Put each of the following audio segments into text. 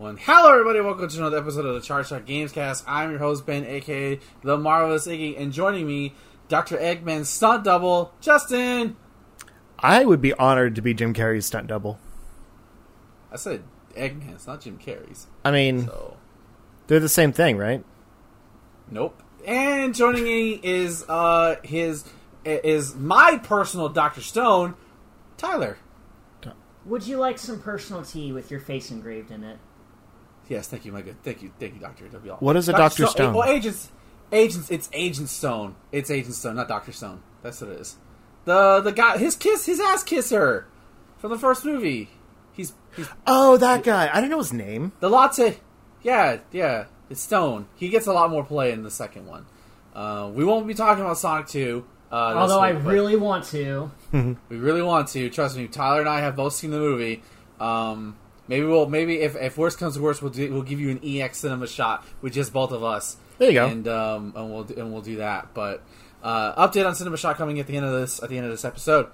One. Hello, everybody. Welcome to another episode of the Charge Shot Gamescast. I'm your host Ben, aka the Marvelous Iggy, and joining me, Doctor Eggman's stunt double, Justin. I would be honored to be Jim Carrey's stunt double. I said Eggman. It's not Jim Carrey's. I mean, So, they're the same thing, right? nope. And joining me is uh his is my personal Doctor Stone, Tyler. Would you like some personal tea with your face engraved in it? Yes, thank you, my good. Thank you, thank you, Doctor W. What is a Dr. Stone? Well, agents, agents. It's Agent Stone. It's Agent Stone, not Doctor Stone. That's what it is. The the guy, his kiss, his ass kisser from the first movie. He's he's Oh, that guy. I didn't know his name. the latte. Yeah, yeah. It's Stone. He gets a lot more play in the second one. Uh, we won't be talking about Sonic Two. Uh, Although I week, but really want to. we really want to. Trust me, Tyler and I have both seen the movie. Um, maybe we'll maybe if, if worst comes to worst, we'll do, we'll give you an EX cinema shot with just both of us. There you go. And um, and we'll do- and we'll do that. But uh, update on cinema shot coming at the end of this at the end of this episode.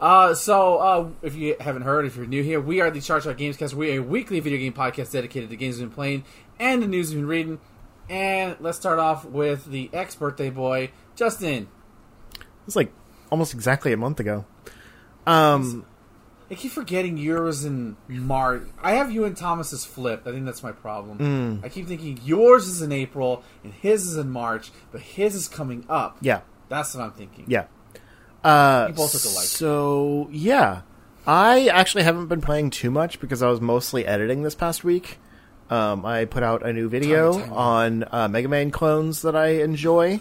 Uh, so uh, if you haven't heard, if you're new here, we are the Charge Shot Gamescast. We are a weekly video game podcast dedicated to games we've been playing and the news we've been reading. And let's start off with the ex birthday boy, Justin. It's like almost exactly a month ago. Um, I keep forgetting yours in March. I have you and Thomas's flipped. I think that's my problem. I keep thinking yours is in April and his is in March, but his is coming up. yeah, That's what I'm thinking. yeah. Uh, You both look alike. So yeah, I actually haven't been playing too much because I was mostly editing this past week. Um, I put out a new video Time, time. on uh, Mega Man clones that I enjoy.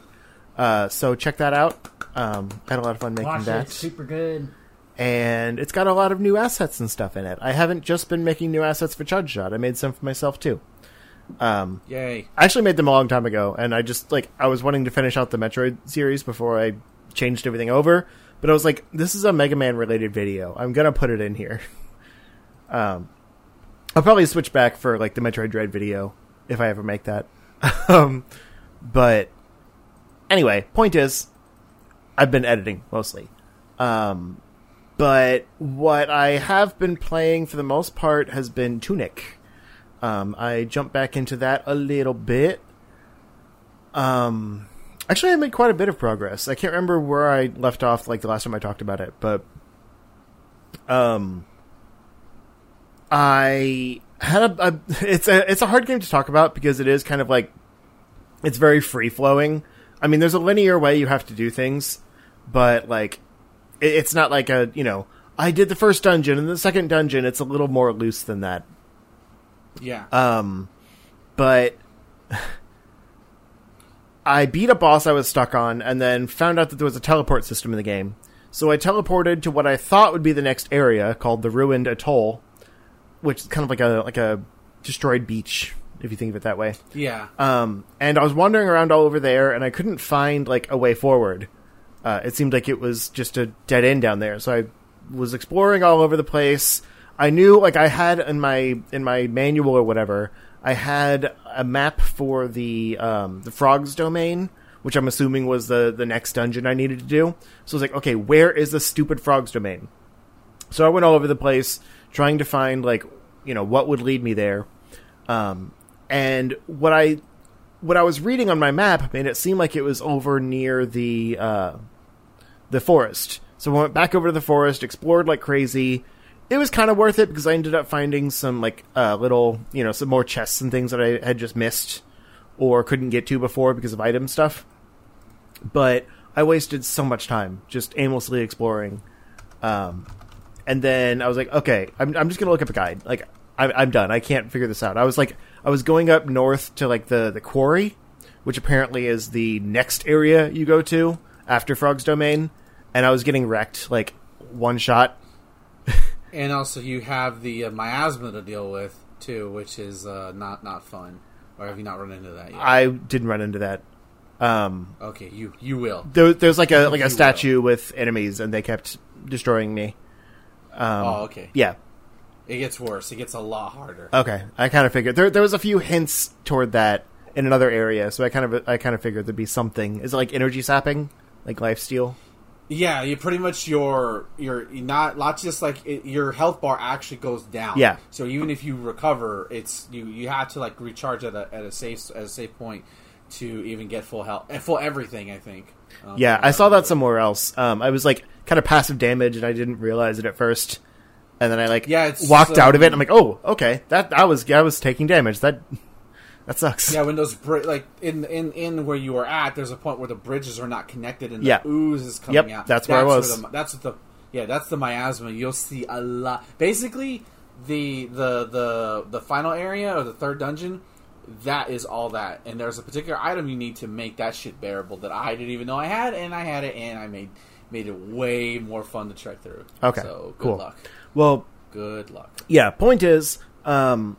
Uh, so check that out. Um, I had a lot of fun making Watch that. it. Super good. And it's got a lot of new assets and stuff in it. I haven't just been making new assets for Chud Shot. I made some for myself too. Um, Yay. I actually made them a long time ago, and I just like I was wanting to finish out the Metroid series before I changed everything over. But I was like, this is a Mega Man related video. I'm gonna put it in here. Um, I'll probably switch back for like the Metroid Dread video if I ever make that. um, but anyway, point is, I've been editing mostly. Um, but what I have been playing for the most part has been Tunic. Um, I jumped back into that a little bit. Um, actually, I made quite a bit of progress. I can't remember where I left off, like the last time I talked about it, but um, I had a, a it's a it's a hard game to talk about because it is kind of like it's very free flowing. I mean, there's a linear way you have to do things, but like it's not like a you know I did the first dungeon and the second dungeon. It's a little more loose than that. Yeah. Um, but I beat a boss I was stuck on, and then found out that there was a teleport system in the game. So I teleported to what I thought would be the next area, called the Ruined Atoll, which is kind of like a like a destroyed beach, if you think of it that way. yeah. Um, and I was wandering around all over there, and I couldn't find like a way forward. Uh, it seemed like it was just a dead end down there. So I was exploring all over the place. I knew, like, I had in my in my manual or whatever, I had a map for the um, the frogs domain, which I'm assuming was the the next dungeon I needed to do. So I was like, okay, where is the stupid frogs domain? So I went all over the place trying to find like you know what would lead me there. Um, and what I what I was reading on my map made it seem like it was over near the uh, the forest. So I went back over to the forest, explored like crazy. It was kind of worth it because I ended up finding some like uh, little, you know, some more chests and things that I had just missed or couldn't get to before because of item stuff. But I wasted so much time just aimlessly exploring. Um, and then I was like, okay, I'm, I'm just gonna look up a guide. Like, I'm, I'm done. I can't figure this out. I was like, I was going up north to like the the quarry, which apparently is the next area you go to after Frog's Domain, and I was getting wrecked like one shot. And also, you have the uh, miasma to deal with too, which is uh, not not fun. Or have you not run into that yet? I didn't run into that. Um, okay, you you will. there, there's like a like You a will. statue with enemies, and they kept destroying me. Um, oh, okay. Yeah. It gets worse. It gets a lot harder. Okay. I kind of figured there there was a few hints toward that in another area, so I kind of I kind of figured there'd be something. Is it like energy sapping, like life steal? Yeah, you pretty much your your not not just like it, your health bar actually goes down. Yeah. So even if you recover, it's you you have to like recharge at a at a safe at a safe point to even get full health and full everything. I think. Um, Yeah, I saw that somewhere else. Um, I was like kind of passive damage, and I didn't realize it at first. And then I like Yeah, walked out of it. um, And I'm like, oh, okay, that I was I was taking damage. That that sucks. Yeah, when those bri- like in in in where you are at, there's a point where the bridges are not connected and Yeah. the ooze is coming Yep, out. that's where I was. the, that's what the yeah, that's the miasma. You'll see a lot. Basically, the the the the final area or the third dungeon. That is all that, and there's a particular item you need to make that shit bearable that I didn't even know I had, and I had it, and I made made it way more fun to trek through. Okay, so good cool. luck. Well, Good luck. yeah. Point is, um,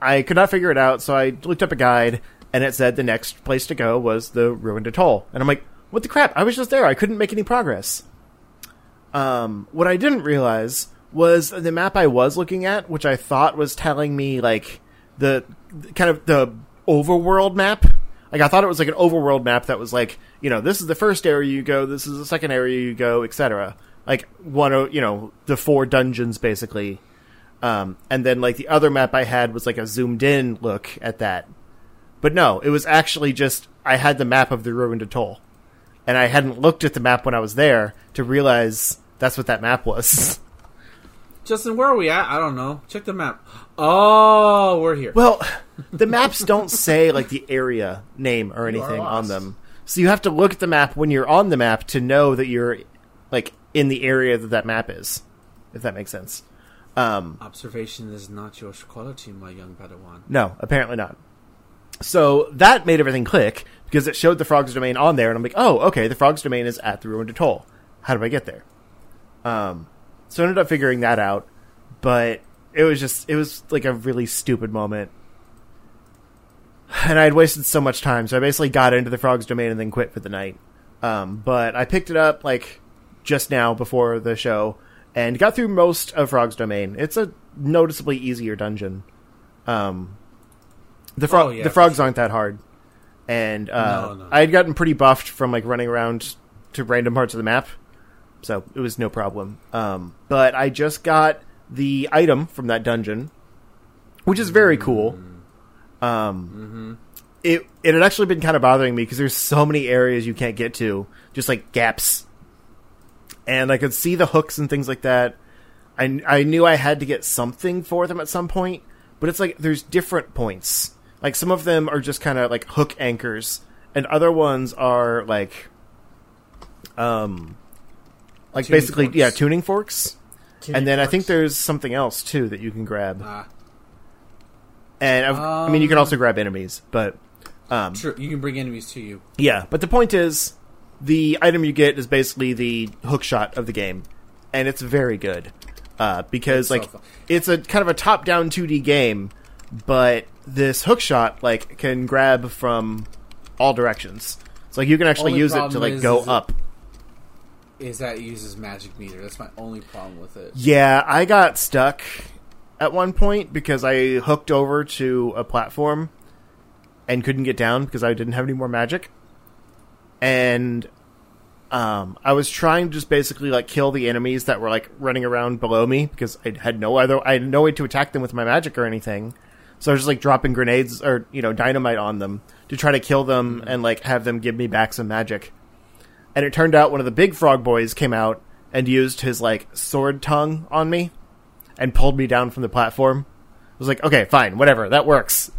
I could not figure it out, so I looked up a guide, and it said the next place to go was the ruined atoll, and I'm like, what the crap? I was just there. I couldn't make any progress. Um, what I didn't realize was the map I was looking at, which I thought was telling me like the kind of the overworld map. Like I thought it was like an overworld map that was like, you know, this is the first area you go, this is the second area you go, etc. Like one of you know the four dungeons basically. Um, and then like the other map I had was like a zoomed in look at that. But no, it was actually just I had the map of the ruined atoll, and I hadn't looked at the map when I was there to realize that's what that map was. Justin, where are we at? I don't know. Check the map. Oh, we're here. Well, the maps don't say like the area name or anything on them. So you have to look at the map when you're on the map to know that you're like in the area that that map is. If that makes sense. Um, Observation is not your quality, my young Padawan. no, apparently not. So that made everything click because it showed the Frog's Domain on there, and I'm like, oh, okay, the Frog's Domain is at the Ruined Atoll. How do I get there? Um, so I ended up figuring that out, but it was just, it was like a really stupid moment. And I had wasted so much time, so I basically got into the Frog's Domain and then quit for the night. Um, but I picked it up like just now before the show and got through most of Frog's Domain. It's a noticeably easier dungeon. Um, the frog, Oh, yeah, the frogs aren't that hard, and uh, No, no. I had gotten pretty buffed from like running around to random parts of the map, so it was no problem. Um, but I just got the item from that dungeon, which is very cool. Um, it it had actually been kind of bothering me because there's so many areas you can't get to, just like gaps, and I could see the hooks and things like that. I I knew I had to get something for them at some point, but it's like there's different points. Like some of them are just kind of like hook anchors, and other ones are like, um, like Tuning basically forks. yeah, tuning forks. Tuning and then I think there's something else too that you can grab. Ah, And I've, I mean, you can Um, also grab enemies, but um, true. You can bring enemies to you. yeah. But the point is, the item you get is basically the hook shot of the game, and it's very good uh, because It's like fun. it's a kind of a top-down 2D game, but this hook shot like can grab from all directions. So like you can actually Only use it to like is- go is up. Is that it uses magic meter? That's my only problem with it. Yeah, I got stuck at one point because I hooked over to a platform and couldn't get down because I didn't have any more magic. And um, I was trying to just basically like kill the enemies that were like running around below me because I had no other I had no way to attack them with my magic or anything. So I was just like dropping grenades or you know dynamite on them to try to kill them and like have them give me back some magic. And it turned out one of the big frog boys came out and used his like sword tongue on me and pulled me down from the platform. I was like, okay, fine, whatever, that works.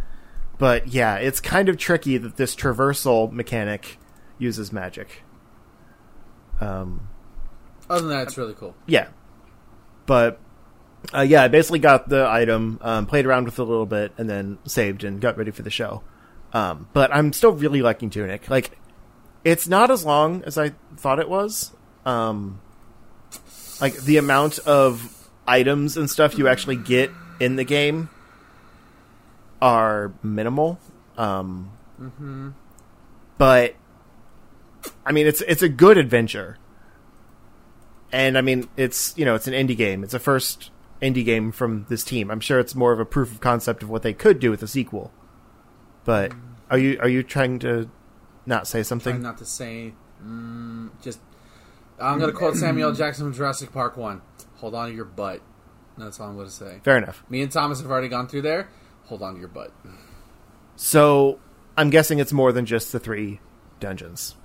but yeah, it's kind of tricky that this traversal mechanic uses magic. Um, Other than that, it's really cool. yeah, but uh, yeah, I basically got the item, um, played around with it a little bit, and then saved and got ready for the show. Um, but I'm still really liking Tunic. Like, it's not as long as I thought it was. Um, like the amount of items and stuff you actually get in the game are minimal. Um, but I mean, it's it's a good adventure, and I mean, it's you know, it's an indie game. It's a first indie game from this team. I'm sure it's more of a proof of concept of what they could do with a sequel. But are you are you trying to not say Trying something? not to say, mm, just I'm gonna quote Samuel Jackson from Jurassic Park One. Hold on to your butt. That's all I'm gonna say. Fair enough. Me and Thomas have already gone through there. Hold on to your butt. So I'm guessing it's more than just the three dungeons.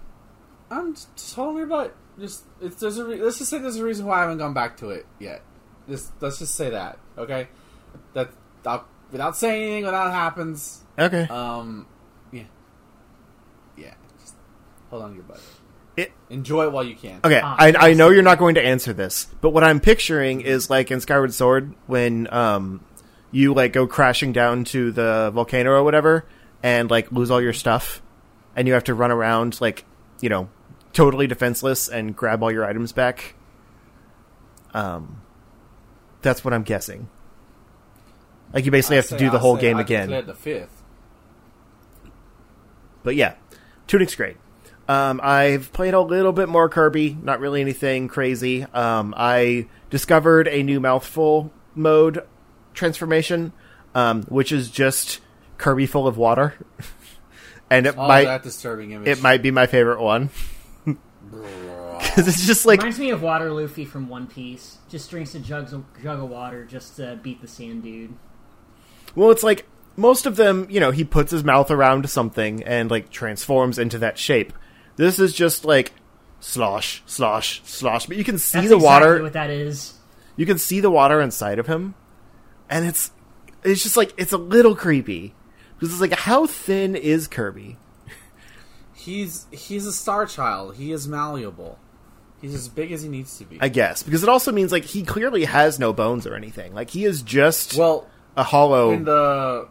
I'm just, just hold on your butt. Just it's there's a re- let's just say there's a reason why I haven't gone back to it yet. Just let's just say that, okay? That I'll, without saying anything, without it happens. Okay. Um, yeah, yeah. Just hold on to your butt. It- Enjoy it while you can. Okay, Ah, I, I know you're not going to answer this, but what I'm picturing is like in Skyward Sword when um you like go crashing down to the volcano or whatever and like lose all your stuff and you have to run around like, you know, totally defenseless and grab all your items back. Um that's what I'm guessing. Like you basically I have to do the I whole say game I again. the fifth. But yeah, Tunic's great. Um, I've played a little bit more Kirby, not really anything crazy. Um, I discovered a new mouthful mode transformation, um, which is just Kirby full of water, and it Oh, might that disturbing image. it might be my favorite one because it's just like Reminds me of Water Luffy from One Piece. Just drinks a jug of, jug of water just to beat the sand dude. Well, it's like most of them, you know, he puts his mouth around something and like transforms into that shape. This is just like slosh, slosh, slosh, but you can see That's the exactly water. what that is. You can see the water inside of him, and it's it's just like it's a little creepy because it's like how thin is Kirby? He's he's a star child. He is malleable. He's as big as he needs to be. I guess because it also means like he clearly has no bones or anything. Like he is just well, a hollow. in the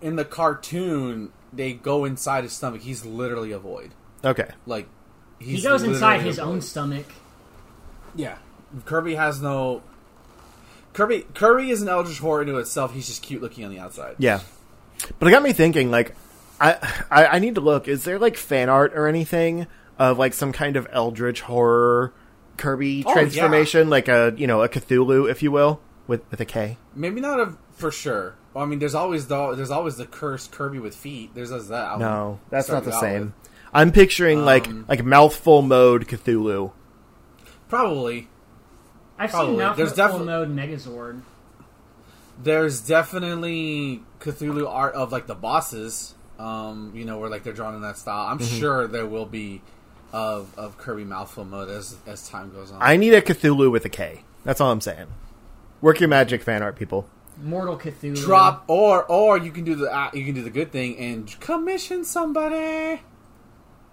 in the cartoon, they go inside his stomach. He's literally a void. okay, Like He goes inside his own stomach. Yeah, Kirby has no. Kirby Kirby is an eldritch horror into itself. He's just cute looking on the outside. yeah, but it got me thinking. Like, I, I I need to look. Is there like fan art or anything of like some kind of eldritch horror Kirby Oh, transformation, like a you know a Cthulhu, if you will, with with a K? Maybe not a, for sure. Well, I mean, there's always the there's always the cursed Kirby with feet. There's always that. I No, that's not the same. with. I'm picturing like Um, like mouthful mode Cthulhu. Probably. I've Probably. seen There's There's defi- mode Megazord. There's definitely Cthulhu art of like the bosses. Um, you know, where like they're drawn in that style. I'm Mm-hmm. sure there will be of of Kirby mouthful mode as as time goes on. I need a Cthulhu with a K. That's all I'm saying. Work your magic, fan art people. Mortal Cthulhu. drop or or you can do the uh, you can do the good thing and commission somebody.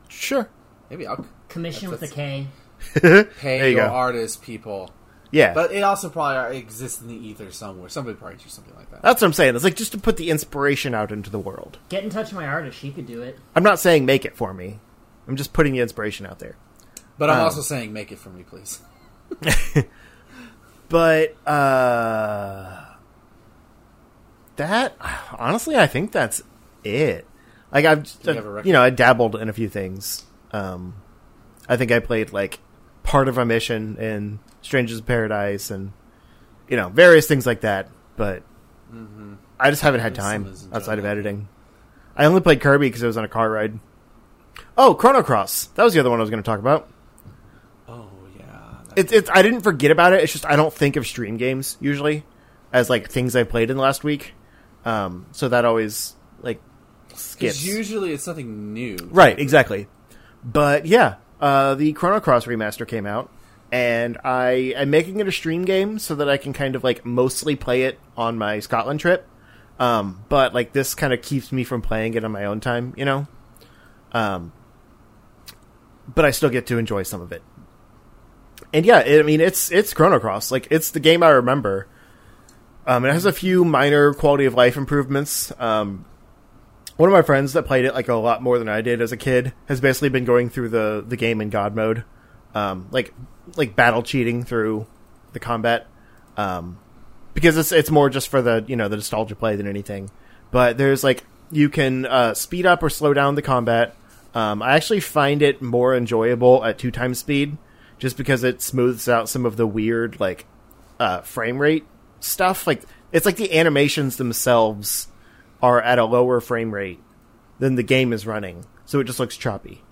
Sure. Maybe I'll Commission with a That's- K. pay There you your go. artist people. Yeah. But it also probably exists in the ether somewhere. Somebody probably do something like that. That's what I'm saying. It's like just to put the inspiration out into the world. Get in touch with my artist. She could do it. I'm not saying make it for me. I'm just putting the inspiration out there. But I'm Um, also saying make it for me, please. But uh that honestly I think that's it. Like I've you have you know, I dabbled in a few things. Um I think I played like part of a mission in Strangers of Paradise and you know, various things like that, but I just haven't had time outside of editing. I only played Kirby because it was on a car ride. Oh, Chrono Cross. That was the other one I was going to talk about. Oh yeah. It's it's I didn't forget about it. It's just I don't think of stream games usually as like things I played in the last week. Um, so that always like skips. Usually it's something new. Right, exactly. But yeah, uh, the Chrono Cross remaster came out, and I am making it a stream game so that I can kind of like mostly play it on my Scotland trip. Um, but like this kind of keeps me from playing it on my own time, you know. Um, but I still get to enjoy some of it. And yeah, it, I mean it's it's Chrono Cross, like it's the game I remember. Um, it has a few minor quality of life improvements. Um, one of my friends that played it like a lot more than I did as a kid has basically been going through the the game in God mode, um, like like battle cheating through the combat, um, because it's it's more just for the you know the nostalgia play than anything. But there's like you can uh, speed up or slow down the combat. Um, I actually find it more enjoyable at two times speed, just because it smooths out some of the weird like uh, frame rate stuff. Like it's like the animations themselves are at a lower frame rate than the game is running, so it just looks choppy.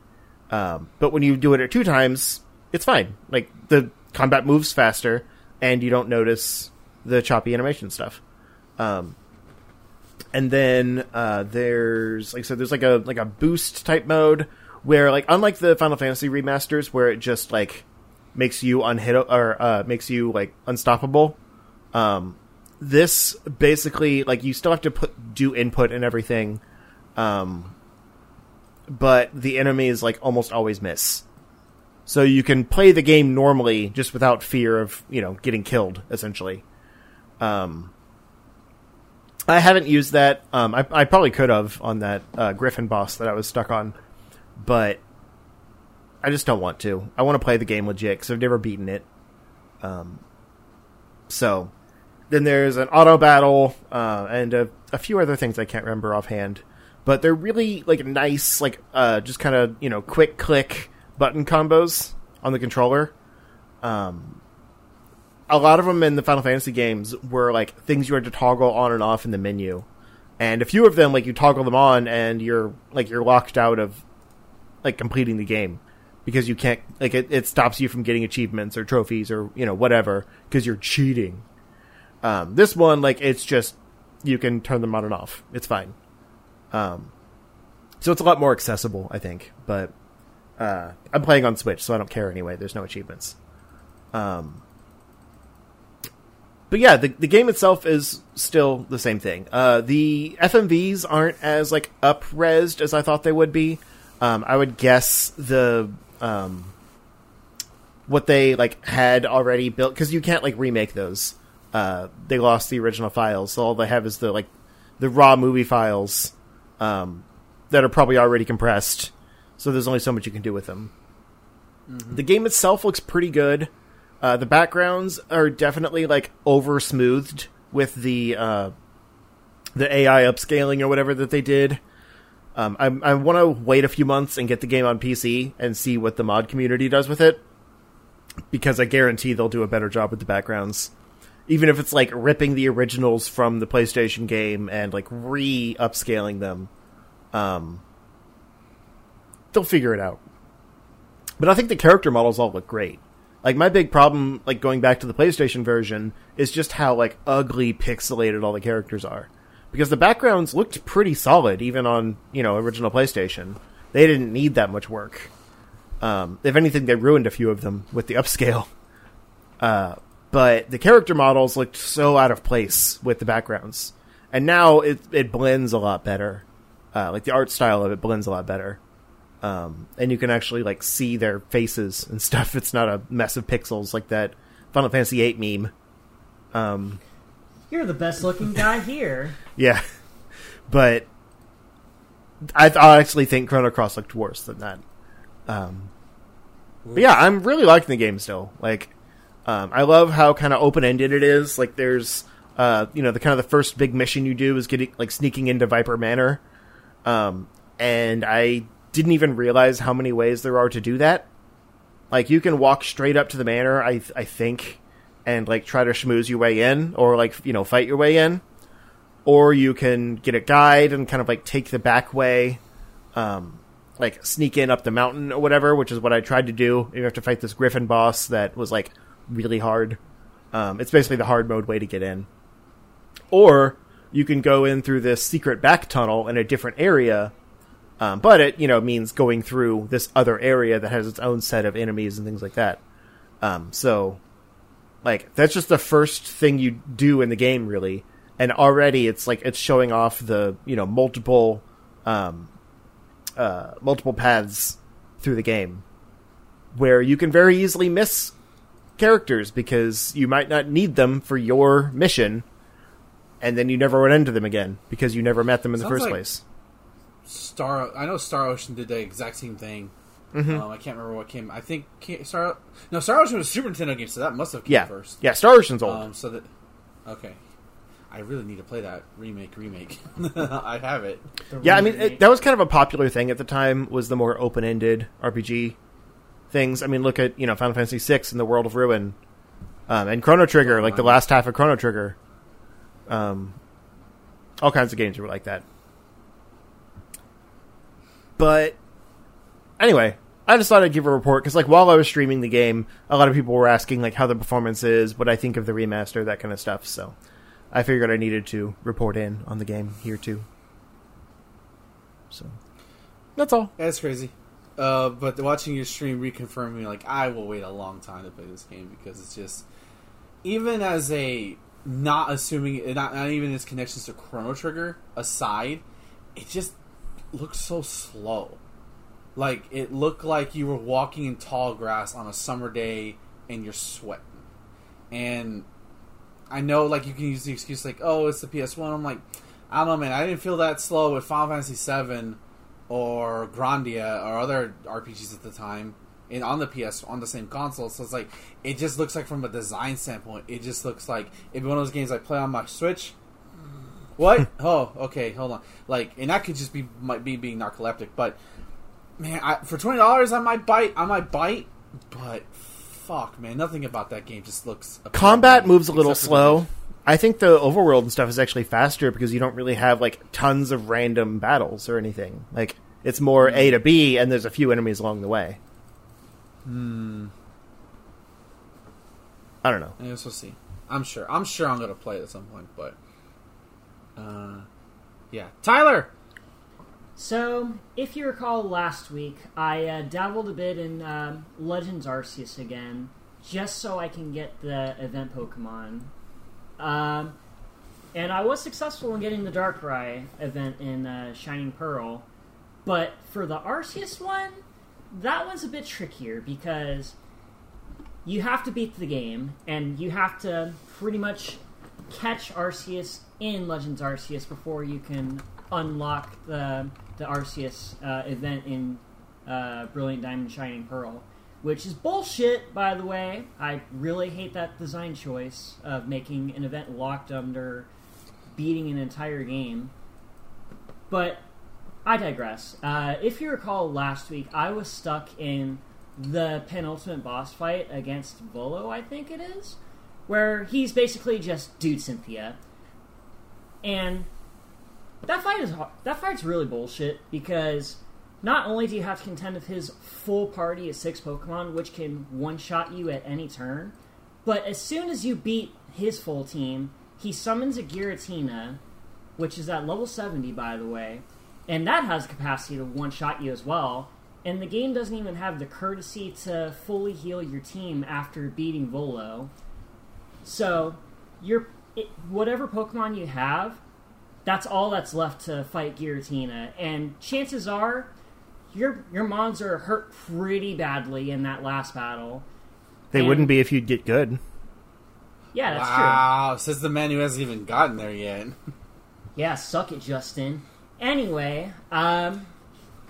Um, but when you do it at two times, it's fine. Like the combat moves faster, and you don't notice the choppy animation stuff. Um, and then uh, there's like said, there's like a like a boost type mode where like unlike the Final Fantasy remasters where it just like makes you unhit or uh, makes you like unstoppable. Um, this basically like you still have to put do input and everything, um, but the enemies like almost always miss. So you can play the game normally just without fear of you know getting killed essentially. Um, I haven't used that. Um, I, I probably could have on that uh, Griffin boss that I was stuck on, but I just don't want to. I want to play the game legit because I've never beaten it. Um, so then there's an auto battle uh, and a, a, few other things I can't remember offhand, but they're really like nice, like uh, just kind of you know quick click button combos on the controller. Um, a lot of them in the Final Fantasy games were like things you had to toggle on and off in the menu, and a few of them like you toggle them on and you're like you're locked out of like completing the game because you can't like it, it stops you from getting achievements or trophies or you know whatever because you're cheating. Um, this one like it's just you can turn them on and off. It's fine. Um, so it's a lot more accessible, I think. But uh, I'm playing on Switch, so I don't care anyway. There's no achievements. Um, but yeah, the the game itself is still the same thing. Uh, the FMVs aren't as like upresed as I thought they would be. Um, I would guess the um, what they like had already built because you can't like remake those. Uh, they lost the original files, so all they have is the like the raw movie files um, that are probably already compressed. So there's only so much you can do with them. Mm-hmm. The game itself looks pretty good. Uh, the backgrounds are definitely like over smoothed with the uh, the AI upscaling or whatever that they did. Um, I, I want to wait a few months and get the game on PC and see what the mod community does with it, because I guarantee they'll do a better job with the backgrounds, even if it's like ripping the originals from the PlayStation game and like re upscaling them. Um, they'll figure it out. But I think the character models all look great. Like my big problem, like going back to the PlayStation version, is just how like ugly pixelated all the characters are. Because the backgrounds looked pretty solid, even on you know original PlayStation. They didn't need that much work. Um, if anything, they ruined a few of them with the upscale. Uh, but the character models looked so out of place with the backgrounds, and now it it blends a lot better. Uh, like the art style of it blends a lot better um, and you can actually like see their faces and stuff. It's not a mess of pixels like that Final Fantasy VIII meme. Um, You're the best looking guy here. yeah, but I, th- I actually think Chrono Cross looked worse than that. Um, but yeah, I'm really liking the game still. Like, um, I love how kind of open ended it is. Like, there's, uh, you know, the kind of the first big mission you do is getting like sneaking into Viper Manor, um, and I didn't even realize how many ways there are to do that. Like you can walk straight up to the manor, I I think, and like try to schmooze your way in, or like you know fight your way in, or you can get a guide and kind of like take the back way, um, like sneak in up the mountain or whatever, which is what I tried to do. You have to fight this Griffin boss that was like really hard. Um, it's basically the hard mode way to get in, or you can go in through this secret back tunnel in a different area um, but it, you know, means going through this other area that has its own set of enemies and things like that. Um, so, like, that's just the first thing you do in the game, really. And already it's like, it's showing off the, you know, multiple, um, uh, multiple paths through the game where you can very easily miss characters because you might not need them for your mission and then you never run into them again because you never met them in Sounds the first like, place Star. I know Star Ocean did the exact same thing. Mm-hmm. Um, I can't remember what came. I think Star. No, Star Ocean was a Super Nintendo game, so that must have come yeah. first. Yeah, Star Ocean's old. Um, so that. Okay. I really need to play that remake. Remake. I have it. yeah, I mean it, that was kind of a popular thing at the time. Was the more open ended RPG things. I mean, look at you know Final Fantasy VI and the World of Ruin, um, and Chrono Trigger, oh, like the last half of Chrono Trigger. Um, all kinds of games were like that. But anyway, I just thought I'd give a report because, like, while I was streaming the game, a lot of people were asking like how the performance is, what I think of the remaster, that kind of stuff. So, I figured I needed to report in on the game here too. So, that's all. That's crazy. Uh, but watching your stream reconfirmed me like I will wait a long time to play this game because it's just even as a not assuming not, not even its connections to Chrono Trigger aside, it just looks so slow. Like it looked like you were walking in tall grass on a summer day and you're sweating. And I know like you can use the excuse like, oh, it's the PS1. I'm like, I don't know, man. I didn't feel that slow with Final Fantasy VII or Grandia or other RPGs at the time and on the PS on the same console. So it's like it just looks like from a design standpoint, it just looks like it'd be one of those games I play on my Switch. What? oh, okay, hold on. Like, and that could just be might be being narcoleptic, but man, I, for twenty dollars, I might bite. I might bite, but fuck, man, nothing about that game just looks. Combat moves a little slow. I think the overworld and stuff is actually faster because you don't really have like tons of random battles or anything. Like it's more A to B, and there's a few enemies along the way. Hmm. I don't know. I guess we'll see. I'm sure. I'm sure I'm gonna play it at some point, but uh, yeah. Tyler. So, if you recall last week, I uh, dabbled a bit in um, Legends Arceus again, just so I can get the event Pokemon. Um, and I was successful in getting the Darkrai event in uh, Shining Pearl. But for the Arceus one, that one's a bit trickier because you have to beat the game, and you have to pretty much catch Arceus in Legends Arceus before you can unlock the the Arceus uh, event in uh, Brilliant Diamond Shining Pearl, which is bullshit, by the way. I really hate that design choice of making an event locked under beating an entire game. But I digress. Uh, if you recall last week, I was stuck in the penultimate boss fight against Volo, I think it is, where he's basically just dude Cynthia, and that fight is that fight's really bullshit because not only do you have to contend with his full party of six Pokemon, which can one shot you at any turn, but as soon as you beat his full team, he summons a Giratina, which is at level 70, by the way, and that has capacity to one shot you as well. And the game doesn't even have the courtesy to fully heal your team after beating Volo. So, your it, whatever Pokemon you have, that's all that's left to fight Giratina. And chances are, your your mons are hurt pretty badly in that last battle. They And- wouldn't be if you'd get good. Yeah, that's true. wow, says the man who hasn't even gotten there yet. Yeah, suck it, Justin. Anyway, um,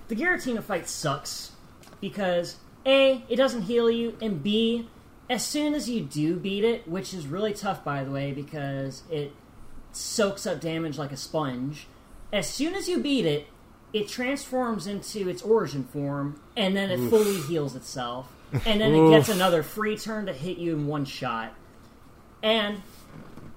the Giratina fight sucks because A, it doesn't heal you, and B, as soon as you do beat it, which is really tough by the way because it soaks up damage like a sponge, as soon as you beat it, it transforms into its origin form and then it fully heals itself. And then it gets another free turn to hit you in one shot. And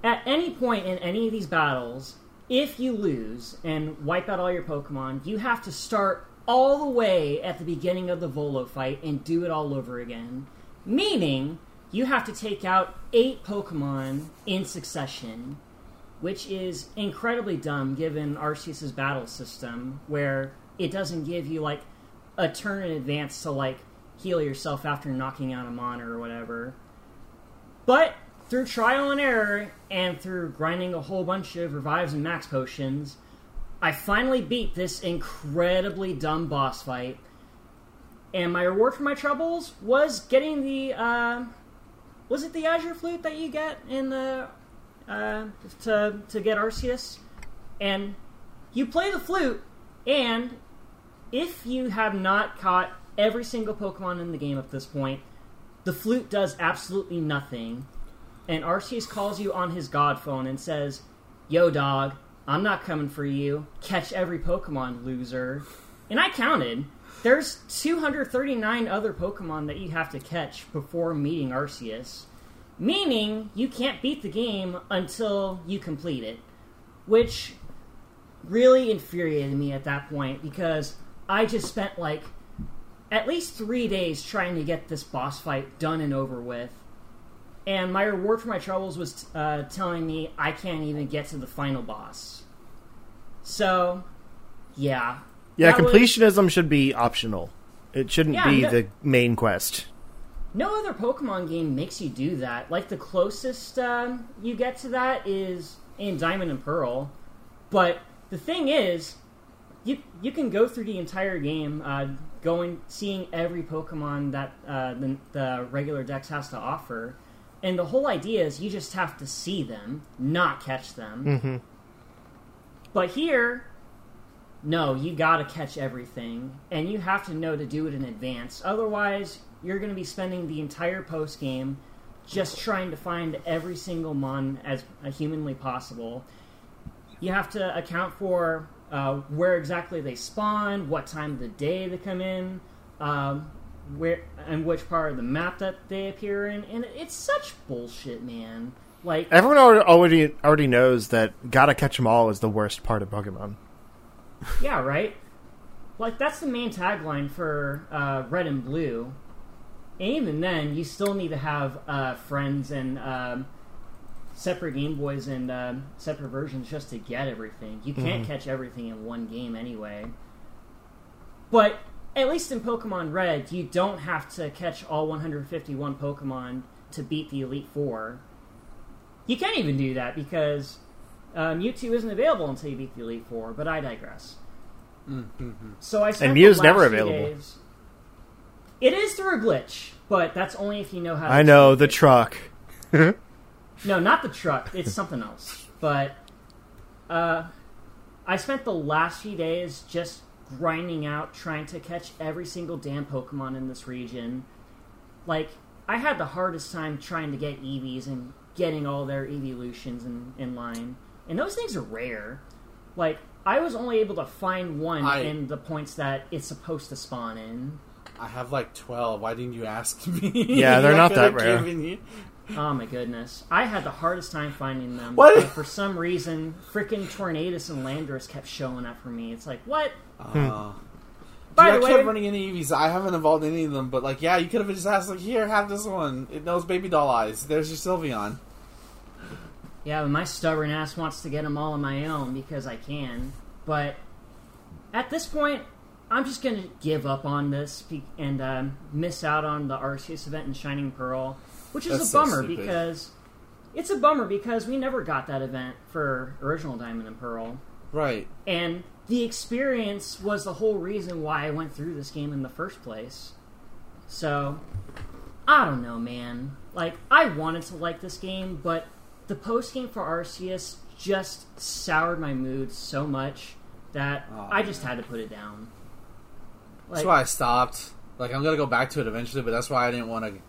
at any point in any of these battles, if you lose and wipe out all your Pokemon, you have to start all the way at the beginning of the Volo fight and do it all over again. Meaning, you have to take out eight Pokemon in succession, which is incredibly dumb given Arceus' battle system, where it doesn't give you, like, a turn in advance to, like, heal yourself after knocking out a mon or whatever. But through trial and error and through grinding a whole bunch of revives and max potions, I finally beat this incredibly dumb boss fight. And my reward for my troubles was getting the uh, was it the Azure Flute that you get in the uh, to to get Arceus, and you play the flute, and if you have not caught every single Pokemon in the game at this point, the flute does absolutely nothing. And Arceus calls you on his god phone and says, Yo, dog, I'm not coming for you. Catch every Pokemon, loser. And I counted. There's 239 other Pokemon that you have to catch before meeting Arceus. Meaning, you can't beat the game until you complete it. Which really infuriated me at that point because I just spent like at least three days trying to get this boss fight done and over with. And my reward for my troubles was uh, telling me I can't even get to the final boss. So, yeah. Yeah, That completionism should be optional. It shouldn't Yeah, be no- the main quest. No other Pokemon game makes you do that. Like the closest um, you get to that is in Diamond and Pearl. But the thing is, you you can go through the entire game, uh, going seeing every Pokemon that uh, the, the regular Dex has to offer, and the whole idea is you just have to see them, not catch them. Mm-hmm. But here, no, you gotta catch everything, and you have to know to do it in advance. Otherwise, you're gonna be spending the entire post game just trying to find every single mon as uh, humanly possible. You have to account for uh, where exactly they spawn, what time of the day they come in, um, where and which part of the map that they appear in, and it's such bullshit, man. Like Everyone already already knows that gotta catch 'em all is the worst part of Pokemon. Yeah, right. Like that's the main tagline for uh, Red and Blue. And even then, you still need to have uh, friends and um, separate Game Boys and um, separate versions just to get everything. You can't catch everything in one game anyway. But at least in Pokemon Red, you don't have to catch all 151 Pokemon to beat the Elite Four. You can't even do that because uh, Mewtwo isn't available until you beat the Elite Four. But I digress. So I spent And the Mew's last never available. days- It is through a glitch, but that's only if you know how. to I know the it. truck. No, not the truck. It's something else. But uh, I spent the last few days just grinding out, trying to catch every single damn Pokemon in this region. Like, I had the hardest time trying to get Eevees and getting all their evolutions in, in line. And those things are rare. Like, I was only able to find one I- in the points that it's supposed to spawn in. I have like twelve. Why didn't you ask me? Yeah, they're I not could've that rare. given you- Oh my goodness. I had the hardest time finding them. What? But for some reason, freaking Tornadus and Landorus kept showing up for me. It's like, what? Uh, By Dude, the I way, kept running into Eevees. I haven't evolved any of them, but like, yeah, you could have just asked, like, here, have this one. It knows baby doll eyes. There's your Sylveon. Yeah, but my stubborn ass wants to get them all on my own because I can. But at this point, I'm just going to give up on this and um, miss out on the Arceus event in Shining Pearl, which is That's a so bummer stupid. because it's a bummer because we never got that event for original Diamond and Pearl. Right. And the experience was the whole reason why I went through this game in the first place. So, I don't know, man. Like, I wanted to like this game, but the post game for Arceus just soured my mood so much that Aw, I just had to put it down. That's why I stopped. Like, I'm gonna go back to it eventually, but that's why I didn't want to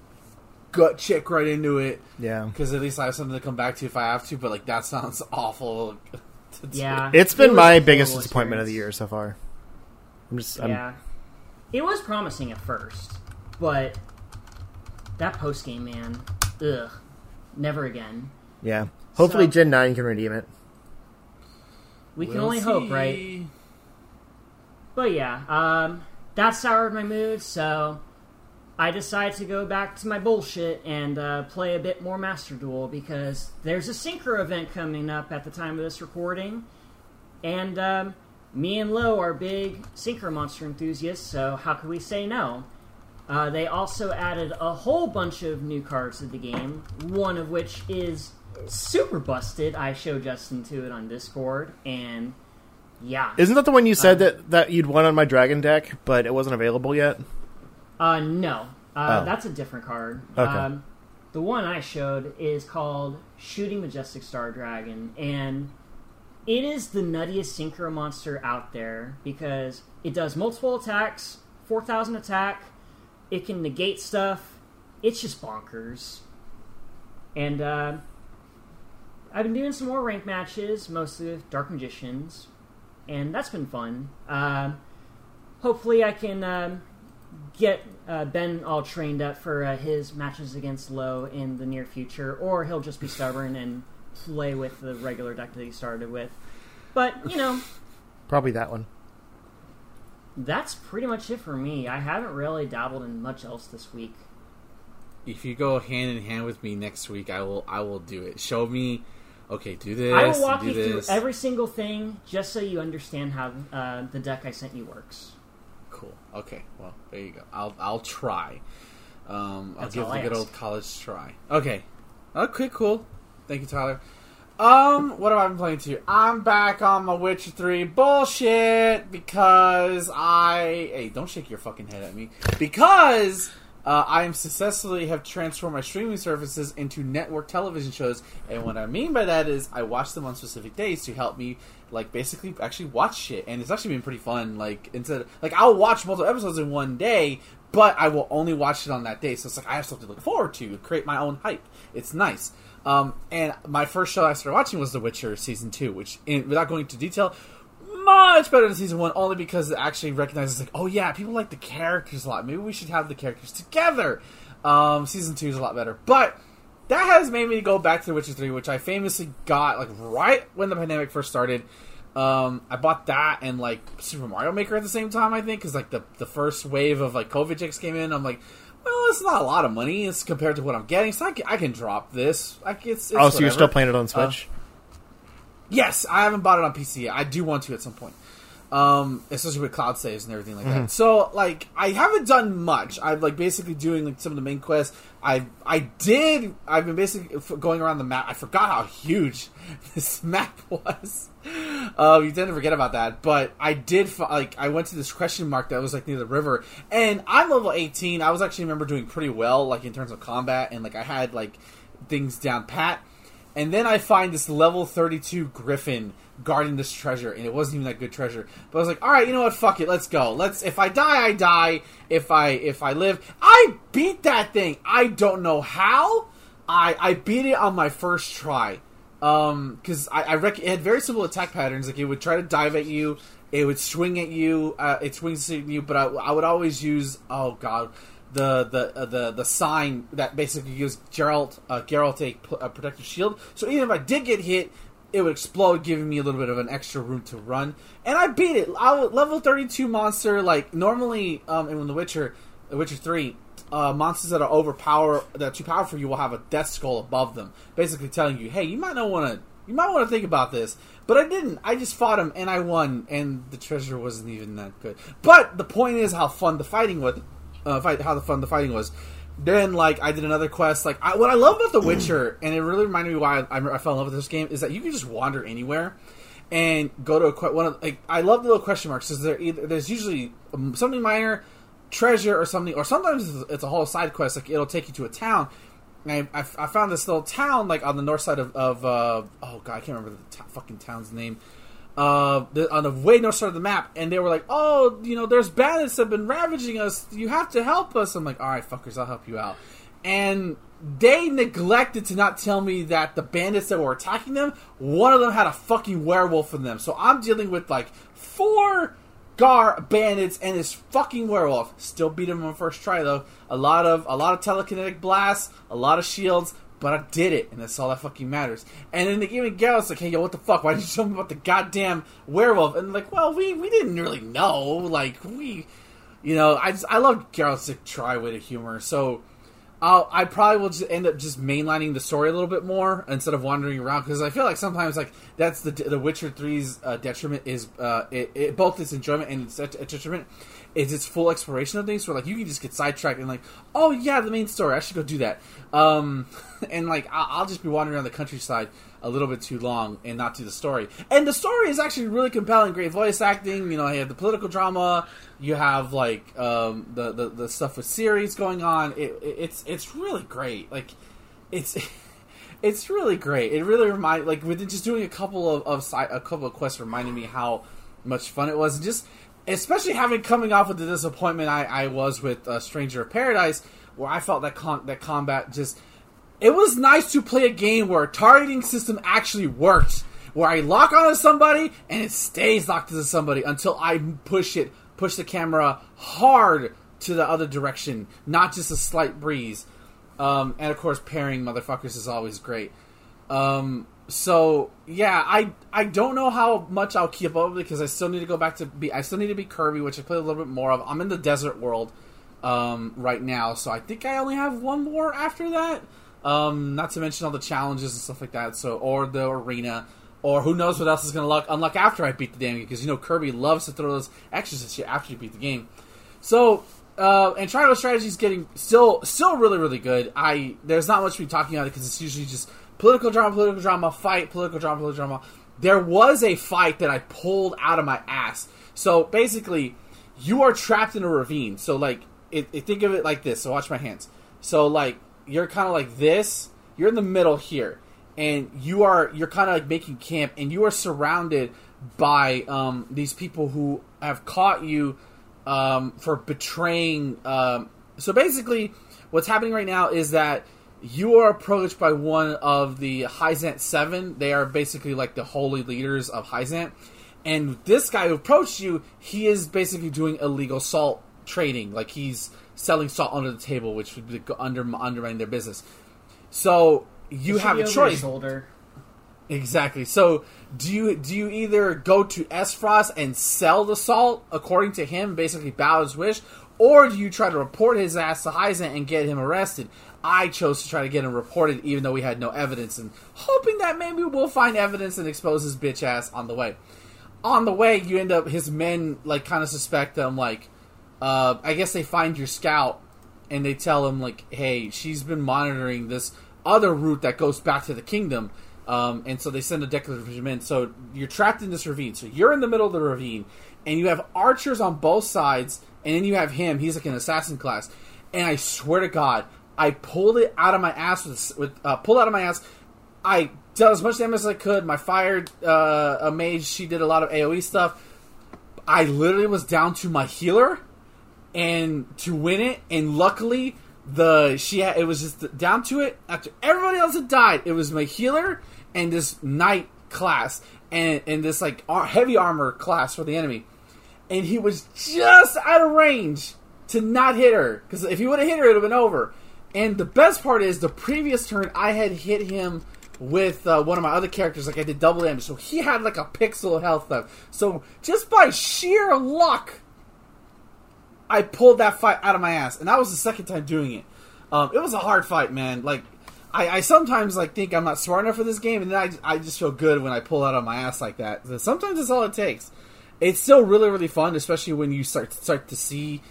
gut check right into it Yeah. because at least I have something to come back to if I have to. But like, that sounds awful. to do. yeah, It's it been was my biggest horrible disappointment of the year so far. I'm just I'm, Yeah. It was promising at first, but that post game, man, ugh, never again. Yeah. Hopefully So- Gen 9 can redeem it. We can We'll only hope, right? But yeah, um, that soured my mood, so I decided to go back to my bullshit and uh, play a bit more Master Duel because there's a Synchro event coming up at the time of this recording, and um, me and Lo are big Synchro Monster enthusiasts, so how could we say no? Uh, they also added a whole bunch of new cards to the game, one of which is super busted. I showed Justin to it on Discord, and yeah. Isn't that the one you said Um, that, that you'd won on my dragon deck, but it wasn't available yet? Uh, no. Uh, Oh. That's a different card. Okay. Um, the one I showed is called Shooting Majestic Star Dragon, and it is the nuttiest synchro monster out there because it does multiple attacks, 4,000 attack, it can negate stuff. It's just bonkers. And uh, I've been doing some more rank matches, mostly with Dark Magicians, and that's been fun. Um hopefully, I can um, get uh, Ben all trained up for uh, his matches against Low in the near future, or he'll just be stubborn and play with the regular deck that he started with. But you know, Probably that one. that's pretty much it for me. I haven't really dabbled in much else this week. If you go hand in hand with me next week, I will. I will do it. Show me. Okay, do this. I will walk you this. through every single thing just so you understand how uh, the deck I sent you works. Cool. Okay. Well, there you go. I'll I'll try. Um, I'll That's give the good ask. old college try. Okay. Okay. Cool. Thank you, Tyler. Um, what have I been playing to? I'm back on my Witcher Three bullshit because I hey, don't shake your fucking head at me because. Uh, I am successfully have transformed my streaming services into network television shows, and what I mean by that is I watch them on specific days to help me, like basically actually watch shit, and it's actually been pretty fun. Like instead, like I'll watch multiple episodes in one day, but I will only watch it on that day. So it's like I have something to look forward to, create my own hype. It's nice. Um, and my first show I started watching was The Witcher season two, which, in, without going into detail, much better than season one, only because it actually recognizes like, oh yeah, people like the characters a lot. Maybe we should have the characters together. Um, season two is a lot better, but that has made me go back to The Witcher three, which I famously got like right when the pandemic first started. Um, I bought that and like Super Mario Maker at the same time. I think because like the the first wave of like COVID checks came in. I'm like, well, it's not a lot of money. It's compared to what I'm getting, so I can, I can drop this. Like it's, it's oh, so you're still playing it on Switch? Yes, I haven't bought it on PC yet. I do want to at some point. Um, especially with cloud saves and everything like that. So, like, I haven't done much. I'm like basically doing like some of the main quests. I I did. I've been basically going around the map. I forgot how huge this map was. Uh, you tend to forget about that, but I did. Like, I went to this question mark that was like near the river, and I'm level 18. I was actually remember doing pretty well, like in terms of combat, and like I had like things down pat. And then I find this level 32 griffin guarding this treasure, and it wasn't even that good treasure. But I was like, all right, you know what? Fuck it, let's go. Let's. If I die, I die. If I if I live, I beat that thing. I don't know how. I I beat it on my first try. Um, because I, I rec- it had very simple attack patterns. Like it would try to dive at you, it would swing at you, uh, it swings at you. But I, I would always use oh god, the the uh, the the sign that basically gives Geralt uh, Geralt a, a protective shield. So even if I did get hit, it would explode, giving me a little bit of an extra room to run. And I beat it. I was level thirty two monster. Like normally, um, in The Witcher, The Witcher three. Uh, monsters that are overpower that are too powerful for you will have a death skull above them, basically telling you, "Hey, you might not want to, you might want to think about this." But I didn't. I just fought him and I won, and the treasure wasn't even that good. But the point is how fun the fighting was. Uh, fight how the fun the fighting was. Then, like, I did another quest. Like, I, what I love about The Witcher, and it really reminded me why I, I fell in love with this game, is that you can just wander anywhere and go to a quest. one of like I love the little question marks Is there either there's usually um, something minor, treasure or something, or sometimes it's- a whole side quest. Like it'll take you to a town. I, I, I found this little town like on the north side of, of uh, oh god I can't remember the ta fucking town's name. Uh, the, on the way north side of the map, and they were like, "Oh, you know, there's bandits have been ravaging us. You have to help us." I'm like, "All right, fuckers, I'll help you out." And they neglected to not tell me that the bandits that were attacking them, one of them had a fucking werewolf in them. So I'm dealing with like four gar bandits and this fucking werewolf. Still beat him on first try though. A lot of a lot of telekinetic blasts, a lot of shields, but I did it, and that's all that fucking matters. And then they gave me Geralt's like, "Hey, yo, what the fuck? Why did you tell me about the goddamn werewolf?" And like, well, we we didn't really know. Like we, you know, I just I love Geralt's try wit of humor. So I'll, I probably will just end up just mainlining the story a little bit more instead of wandering around because I feel like sometimes like that's the the Witcher 3's uh, detriment is uh, it, it, both its enjoyment and its detriment is its full exploration of things. Where like you can just get sidetracked and like oh yeah the main story I should go do that um, and like I'll, just be wandering around the countryside a little bit too long and not do the story. And the story is actually really compelling. Great voice acting. You know, you have the political drama. You have like um, the, the the stuff with Ciri going on. It, it, it's it's really great. Like it's. It's really great. It really remind like with just doing a couple of, of side, a couple of quests reminded me how much fun it was. And just especially having coming off with the disappointment I, I was with uh, Stranger of Paradise, where I felt that con- that combat just it was nice to play a game where a targeting system actually worked. Where I lock onto somebody and it stays locked into somebody until I push it, push the camera hard to the other direction, not just a slight breeze. Um, and of course, parrying motherfuckers is always great. Um, so yeah, I I don't know how much I'll keep up because I still need to go back to be I still need to be Kirby, which I play a little bit more of. I'm in the desert world um, right now, so I think I only have one more after that. Um, not to mention all the challenges and stuff like that. So or the arena, or who knows what else is going to luck unlock after I beat the damn game because you know Kirby loves to throw those extras you after you beat the game. So uh, and Triangle Strategy is getting still still really really good. I there's not much to be talking about it because it's usually just political drama, political drama, fight, political drama, political drama. There was a fight that I pulled out of my ass. So basically, you are trapped in a ravine. So like, it, it, think of it like this. So watch my hands. So like, you're kind of like this. You're in the middle here, and you are you're kind of like making camp, and you are surrounded by um, these people who have caught you um, for betraying. Um, so basically, what's happening right now is that you are approached by one of the Hyzante Seven. They are basically like the holy leaders of Hyzante. And this guy who approached you, he is basically doing illegal salt trading. Like he's selling salt under the table, which would be under undermining their business. So you have a choice. Exactly. So do you do you either go to Aesfrost and sell the salt according to him, basically bow his wish, or do you try to report his ass to Hyzante and get him arrested? I chose to try to get him reported, even though we had no evidence, and hoping that maybe we'll find evidence and expose his bitch ass on the way. On the way, you end up his men like kind of suspect them. Like, uh, I guess they find your scout and they tell him like, "Hey, she's been monitoring this other route that goes back to the kingdom." Um, and so they send a declaration in. So you're trapped in this ravine. So you're in the middle of the ravine, and you have archers on both sides, and then you have him. He's like an assassin class. And I swear to God, I pulled it out of my ass with, with uh, pulled out of my ass. I did as much damage as I could. My fired uh, a mage. She did a lot of AOE stuff. I literally was down to my healer, and to win it. And luckily, the she had, it was just down to it. After everybody else had died, it was my healer and this knight class and and this like heavy armor class for the enemy. And he was just out of range to not hit her because if he would have hit her, it would have been over. And the best part is, the previous turn I had hit him with uh, one of my other characters, like I did double damage, so he had like a pixel of health left. So just by sheer luck, I pulled that fight out of my ass, and that was the second time doing it. Um, it was a hard fight, man. Like I, I, sometimes like think I'm not smart enough for this game, and then I, I just feel good when I pull out of my ass like that. So sometimes that's all it takes. It's still really really fun, especially when you start start to see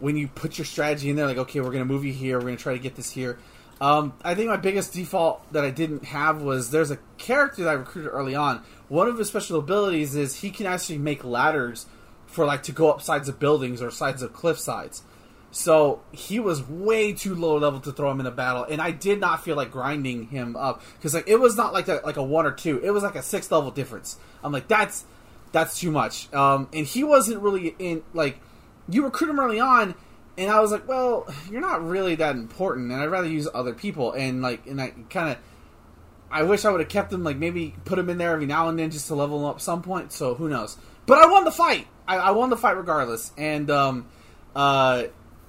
when you put your strategy in there, like, okay, we're going to move you here, we're going to try to get this here. Um, I think my biggest default that I didn't have was there's a character that I recruited early on. One of his special abilities is he can actually make ladders for like to go up sides of buildings or sides of cliff sides. So he was way too low level to throw him in a battle, and I did not feel like grinding him up because like it was not like a, like a one or two; it was like a six level difference. I'm like that's that's too much, um, and he wasn't really in like you recruit him early on, and I was like, well, you're not really that important, and I'd rather use other people. And like, and I kind of, I wish I would have kept him, like maybe put him in there every now and then just to level him up some point. So who knows? But I won the fight. I, I won the fight regardless. And um, uh,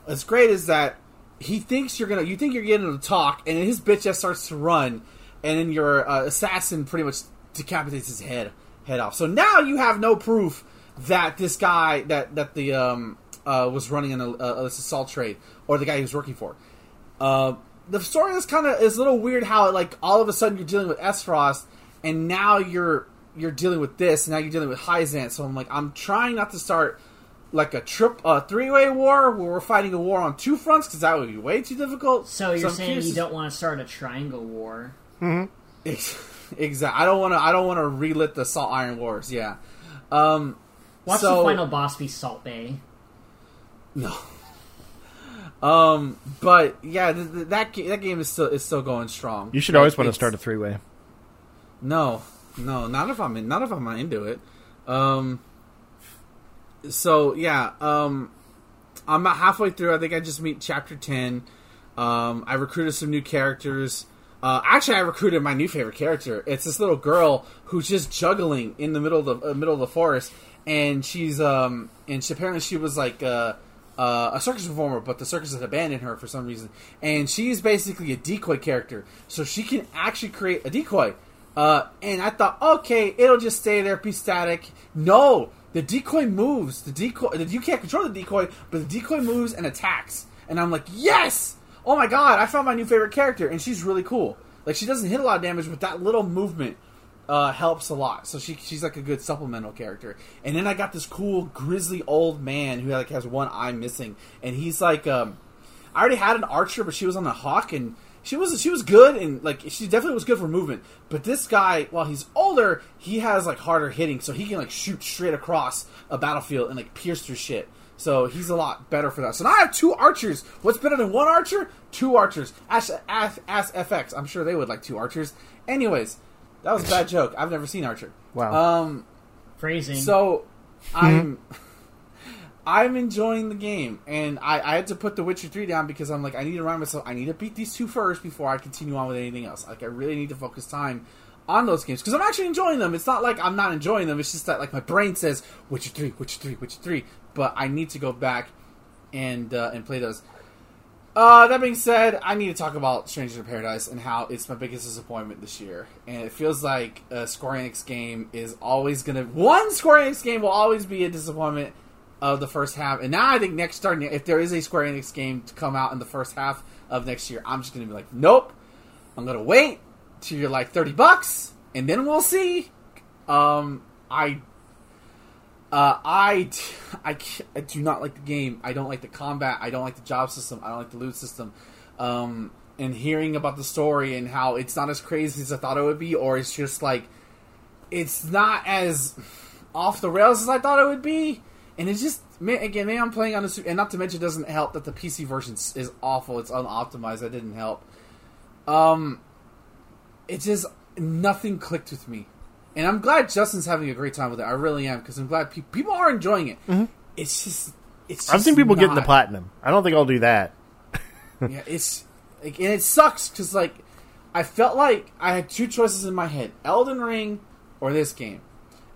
what's great is that he thinks you're gonna, you think you're getting to talk, and his bitch just starts to run, and then your uh, assassin pretty much decapitates his head head off. So now you have no proof that this guy that that the um, uh, was running an uh, this assault trade, or the guy he was working for. Uh, the story is kind of is a little weird how like all of a sudden you're dealing with Aesfrost, and now you're you're dealing with this, and now you're dealing with Hyzante. So I'm like, I'm trying not to start like a trip, a three way war where we're fighting a war on two fronts because that would be way too difficult. So you're so saying you don't want to start a triangle war? Mm-hmm. Exactly. I don't want to. I don't want to relit the Salt Iron Wars. Yeah. Um, Watch so, the final boss be Salt Bay. No. Um, but yeah, th- th- that that game is still is still going strong. You should always want to start a three way. No, no, not if I'm in, not if I'm not into it. Um, so yeah, um, I'm about halfway through. I think I just meet chapter ten. Um, I recruited some new characters. Uh, actually, I recruited my new favorite character. It's this little girl who's just juggling in the middle of the uh, middle of the forest, and she's um, and she, apparently she was like uh uh, a circus performer, but the circus has abandoned her for some reason. And she's basically a decoy character, so she can actually create a decoy. Uh, and I thought, okay, it'll just stay there, be static. No, the decoy moves. The decoy, you can't control the decoy, but the decoy moves and attacks. And I'm like, yes! Oh my god, I found my new favorite character, and she's really cool. Like she doesn't hit a lot of damage, but that little movement uh, helps a lot. So she she's like a good supplemental character. And then I got this cool grizzly old man who like has one eye missing, and he's like, um, I already had an archer, but she was on a hawk, and she was she was good, and like she definitely was good for movement. But this guy, while he's older, he has like harder hitting, so he can like shoot straight across a battlefield and like pierce through shit. So he's a lot better for that. So now I have two archers. What's better than one archer? Two archers. Ask, ask, ask FX. I'm sure they would like two archers. Anyways, that was a bad joke. I've never seen Archer. Wow. Um. Phrasing. So I'm I'm enjoying the game, and I, I had to put The Witcher Three down because I'm like I need to remind myself I need to beat these two first before I continue on with anything else. Like I really need to focus time on those games because I'm actually enjoying them. It's not like I'm not enjoying them. It's just that like my brain says Witcher Three, Witcher Three, Witcher Three, but I need to go back and uh, and play those. Uh, that being said, I need to talk about Strangers in Paradise and how it's my biggest disappointment this year. And it feels like a Square Enix game is always gonna one Square Enix game will always be a disappointment of the first half. And now I think next starting if there is a Square Enix game to come out in the first half of next year, I'm just gonna be like, nope. I'm gonna wait till you're like thirty bucks, and then we'll see. Um, I uh, I, I, I, do not like the game. I don't like the combat. I don't like the job system. I don't like the loot system. Um, and hearing about the story and how it's not as crazy as I thought it would be, or it's just like it's not as off the rails as I thought it would be. And it's just again, maybe I'm playing on the and not to mention, it doesn't help that the PC version is awful. It's unoptimized. That didn't help. Um, it just nothing clicked with me and I'm glad Justin's having a great time with it. I really am because I'm glad pe- people are enjoying it. Mm-hmm. It's just, it's. Just I've seen people not, getting the platinum. I don't think I'll do that. yeah, it's like, and it sucks because like I felt like I had two choices in my head: Elden Ring or this game.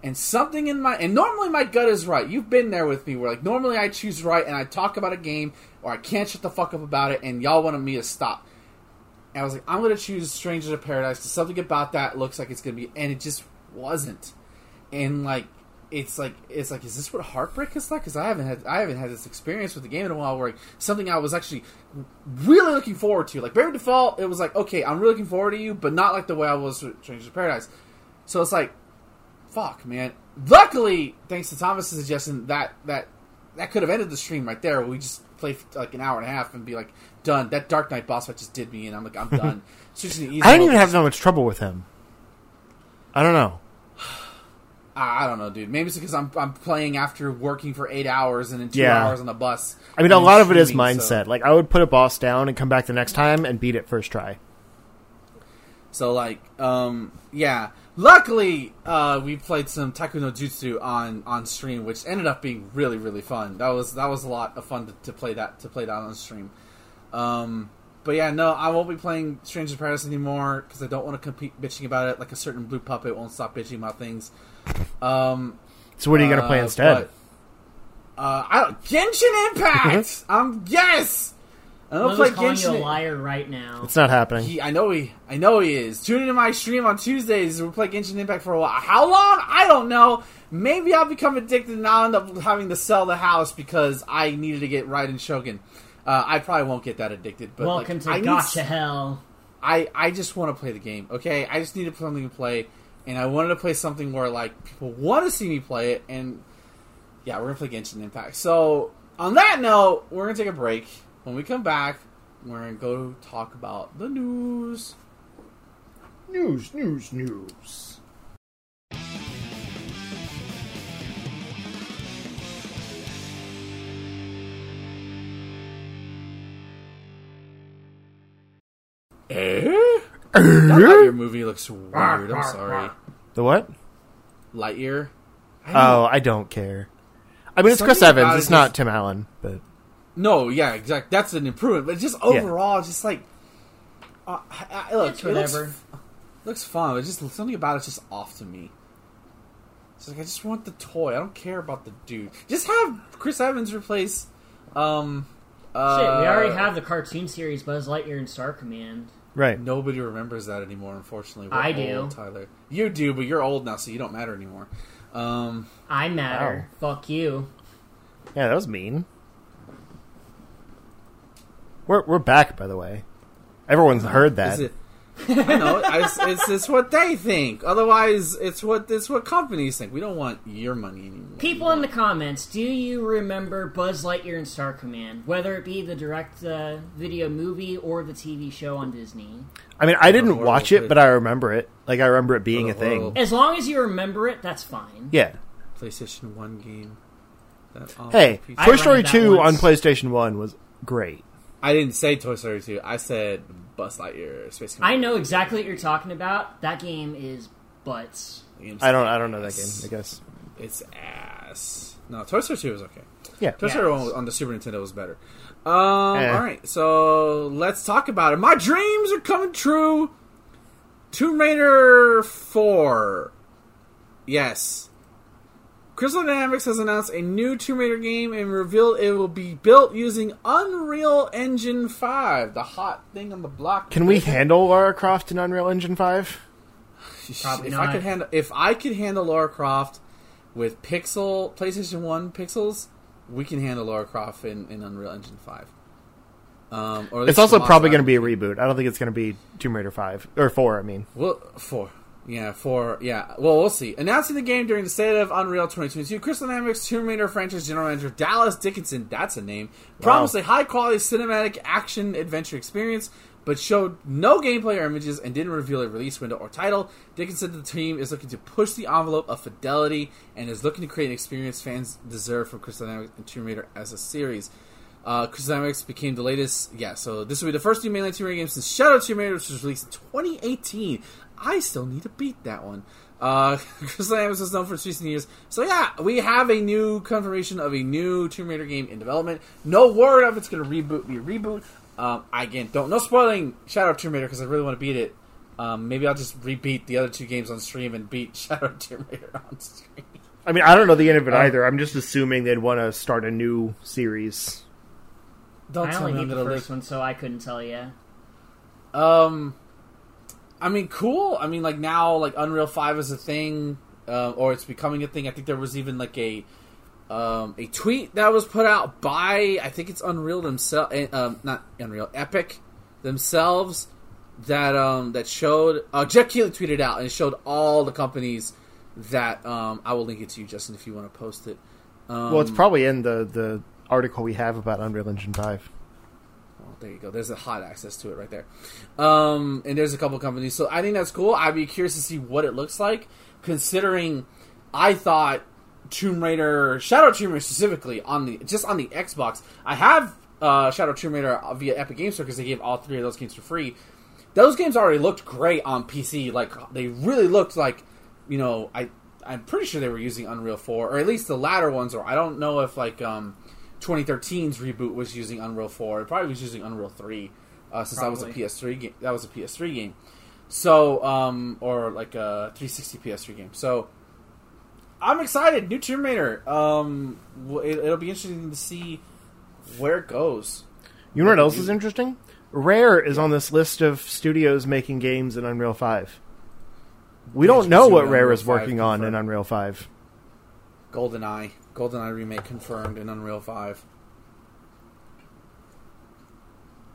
And something in my and normally my gut is right. You've been there with me where like normally I choose right and I talk about a game or I can't shut the fuck up about it and y'all wanted me to stop. And I was like, I'm gonna choose Strangers to Paradise because something about that looks like it's gonna be and it just wasn't. And like it's like it's like is this what heartbreak is like? Because I haven't had I haven't had this experience with the game in a while where like, something I was actually really looking forward to. Like Bravely Default, it was like okay, I'm really looking forward to you, but not like the way I was with Strangers of Paradise. So it's like, fuck, man. Luckily, thanks to Thomas' suggestion, that that that could have ended the stream right there. We just play for like an hour and a half and be like done. That Dark Knight boss fight just did me, and I'm like I'm done. I didn't even have that much trouble with him. I don't know. I don't know, dude. Maybe it's because I'm I'm playing after working for eight hours and then two yeah. hours on the bus. I mean, a lot of it is mindset. So. Like, I would put a boss down and come back the next time and beat it first try. So, like, um, yeah. Luckily, uh, we played some Taiko no Jutsu on, on stream, which ended up being really really fun. That was that was a lot of fun to, to play that to play that on stream. Um, but yeah, no, I won't be playing Stranger Paradise anymore because I don't want to compete bitching about it. Like a certain blue puppet won't stop bitching about things. Um, so what are you going to play uh, instead? But, uh, I Genshin Impact. um, yes. I don't play calling Genshin. you a liar right now. It's not happening. He, I know he. I know he is. Tune into my stream on Tuesdays. We'll play Genshin Impact for a while. How long? I don't know. Maybe I'll become addicted and I'll end up having to sell the house because I needed to get Raiden Shogun. Uh, I probably won't get that addicted. But welcome like, to I Gotcha need, Hell. I I just want to play the game. Okay, I just needed something to play, and I wanted to play something where like people want to see me play it, and yeah, we're gonna play Genshin Impact. So on that note, we're gonna take a break. When we come back, we're gonna go talk about the news. News, news, news. Eh? That Lightyear movie looks weird. I'm sorry. The what? Lightyear. I oh, I don't care. I mean, it's Chris Evans. It's not Tim Allen, but no, yeah, exactly. That's an improvement, but just overall, yeah. just like uh, I, I, look, it's whatever. It looks, looks fun, but just something about it's just off to me. It's like I just want the toy. I don't care about the dude. Just have Chris Evans replace. Um, uh, Shit, we already have the cartoon series Buzz Lightyear and Star Command. Right. Nobody remembers that anymore. Unfortunately, We're I do. Tyler. You do, but you're old now, so you don't matter anymore. Um, I matter. Fuck you. Yeah, that was mean. We're we're back, by the way. Everyone's heard that. is it? I know. It's, it's it's what they think. Otherwise, it's what it's what companies think. We don't want your money anymore. People in the comments, do you remember Buzz Lightyear and Star Command? Whether it be the direct uh, video movie or the TV show on Disney. I mean, I didn't watch it, but I remember it. Like I remember it being a thing. As long as you remember it, that's fine. Yeah. PlayStation One game. That Hey, Toy Story rented that Two on. PlayStation One was great. I didn't say Toy Story 2. I said Buzz Lightyear Space Command. I know exactly what you're talking about. That game is butts. I don't I don't know that game. I guess. It's ass. No, Toy Story 2 was okay. Yeah. Toy Yeah. Story 1 on the Super Nintendo was better. Um, Eh. Alright, so let's talk about it. My dreams are coming true. Tomb Raider 4. Yes. Crystal Dynamics has announced a new Tomb Raider game and revealed it will be built using Unreal Engine 5, the hot thing on the block. Can we handle Lara Croft in Unreal Engine Five? Probably if not. I could handle if I could handle Lara Croft with Pixel PlayStation One pixels, we can handle Lara Croft in, in Unreal Engine Five. Um, or It's also probably going to be a reboot. I don't think it's going to be Tomb Raider Five or Four. I mean, Well, four. Yeah, for Yeah. Well, we'll see. Announcing the game during the State of Unreal 2022, Crystal Dynamics Tomb Raider franchise general manager Dallas Dickinson, that's a name, promised a high quality cinematic action adventure experience, but showed no gameplay or images and didn't reveal a release window or title. Dickinson the team is looking to push the envelope of fidelity and is looking to create an experience fans deserve from Crystal Dynamics and Tomb Raider as a series. Uh, Crystal Dynamics became the latest. Yeah, so this will be the first new mainline Tomb Raider game since Shadow Tomb Raider, which was released in 2018. I still need to beat that one. Uh, Crystal Dynamics was known for its recent years. So yeah, we have a new confirmation of a new Tomb Raider game in development. No word of it's going to reboot, be a reboot. Um, I, again, don't no spoiling Shadow of Tomb Raider because I really want to beat it. Um, maybe I'll just rebeat the other two games on stream and beat Shadow of Tomb Raider on stream. I mean, I don't know the end of it Uh, either. I'm just assuming they'd want to start a new series. Don't I tell only me beat the going to first one, so I couldn't tell you. Um, I mean, cool. I mean, like now, like Unreal Five is a thing, uh, or it's becoming a thing. I think there was even like a um, a tweet that was put out by I think it's Unreal themselves, um, not Unreal, Epic themselves that um that showed uh, Geoff Keighley tweeted out and showed all the companies that um I will link it to you, Justin, if you want to post it. Um, Well, it's probably in the the article we have about Unreal Engine Five. There you go. There's a hot access to it right there. Um, and there's a couple companies. So I think that's cool. I'd be curious to see what it looks like, considering I thought Tomb Raider, Shadow Tomb Raider specifically on the just on the Xbox. I have uh, Shadow Tomb Raider via Epic Games Store because they gave all three of those games for free. Those games already looked great on PC. Like they really looked like, you know, I I'm pretty sure they were using Unreal 4, or at least the latter ones. Or I don't know if like um, 2013's reboot was using Unreal 4. It probably was using Unreal 3, uh, since that was a PS3 game. That was a PS3 game. So, um, or like a 360 PS3 game. So, I'm excited. New Tomb Raider. Um, it, it'll be interesting to see where it goes. You know what else is interesting? Rare is on this list of studios making games in Unreal Five. We don't know what Rare is working on in. Unreal Five. GoldenEye. GoldenEye remake confirmed in Unreal 5.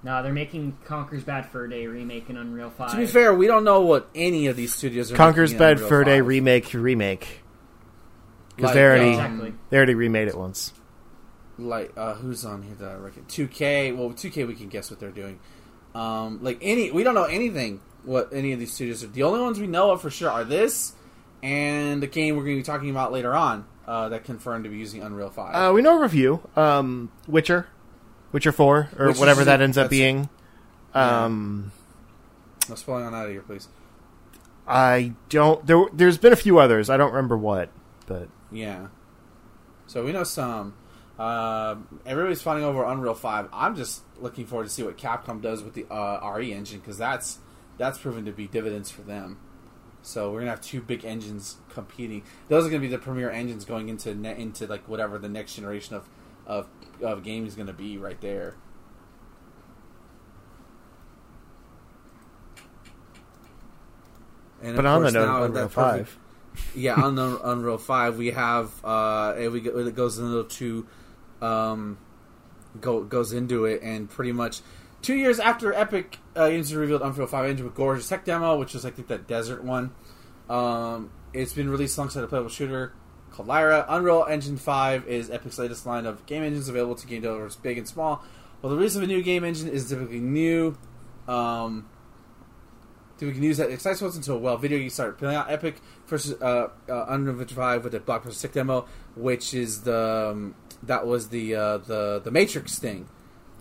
No, they're making Conker's Bad Fur Day remake in Unreal 5. To be fair, we don't know what any of these studios are Conker's making in Bad Unreal Fur Day remake remake because Like, they already um, Exactly. they already remade it once. like uh, who's on here that I reckon? 2K. Well, 2K we can guess what they're doing. Um, like any, we don't know anything what any of these studios are. The only ones we know of for sure are this and the game we're going to be talking about later on uh, that confirmed to be using Unreal Five. Uh, we know a review. Um, Witcher, Witcher Four, or whatever that ends up being. Yeah. Um, no spoiling on out of here, please. I don't. There, there's been a few others. I don't remember what, but Yeah. So we know some. Uh, everybody's fighting over Unreal Five. I'm just looking forward to see what Capcom does with the uh, RE engine because that's that's proven to be dividends for them. So we're gonna have two big engines competing. Those are gonna be the premier engines going into ne- into like whatever the next generation of of, of games is gonna be right there. And But on the note Unreal that perfect- Five, yeah, on the Unreal Five, we have uh, and we go, it goes into um, go goes into it, and pretty much two years after Epic uh, revealed Unreal Five Engine with gorgeous tech demo, which is I think that desert one. Um, it's been released alongside a playable shooter called Lyra. Unreal Engine Five is Epic's latest line of game engines available to game developers big and small. Well, the release of a new game engine is typically new. Um, we can use that excites us until well video games start putting out Epic versus uh, uh, Unreal Engine Five with the blockbuster stick demo, which is the um, that was the uh, the the Matrix thing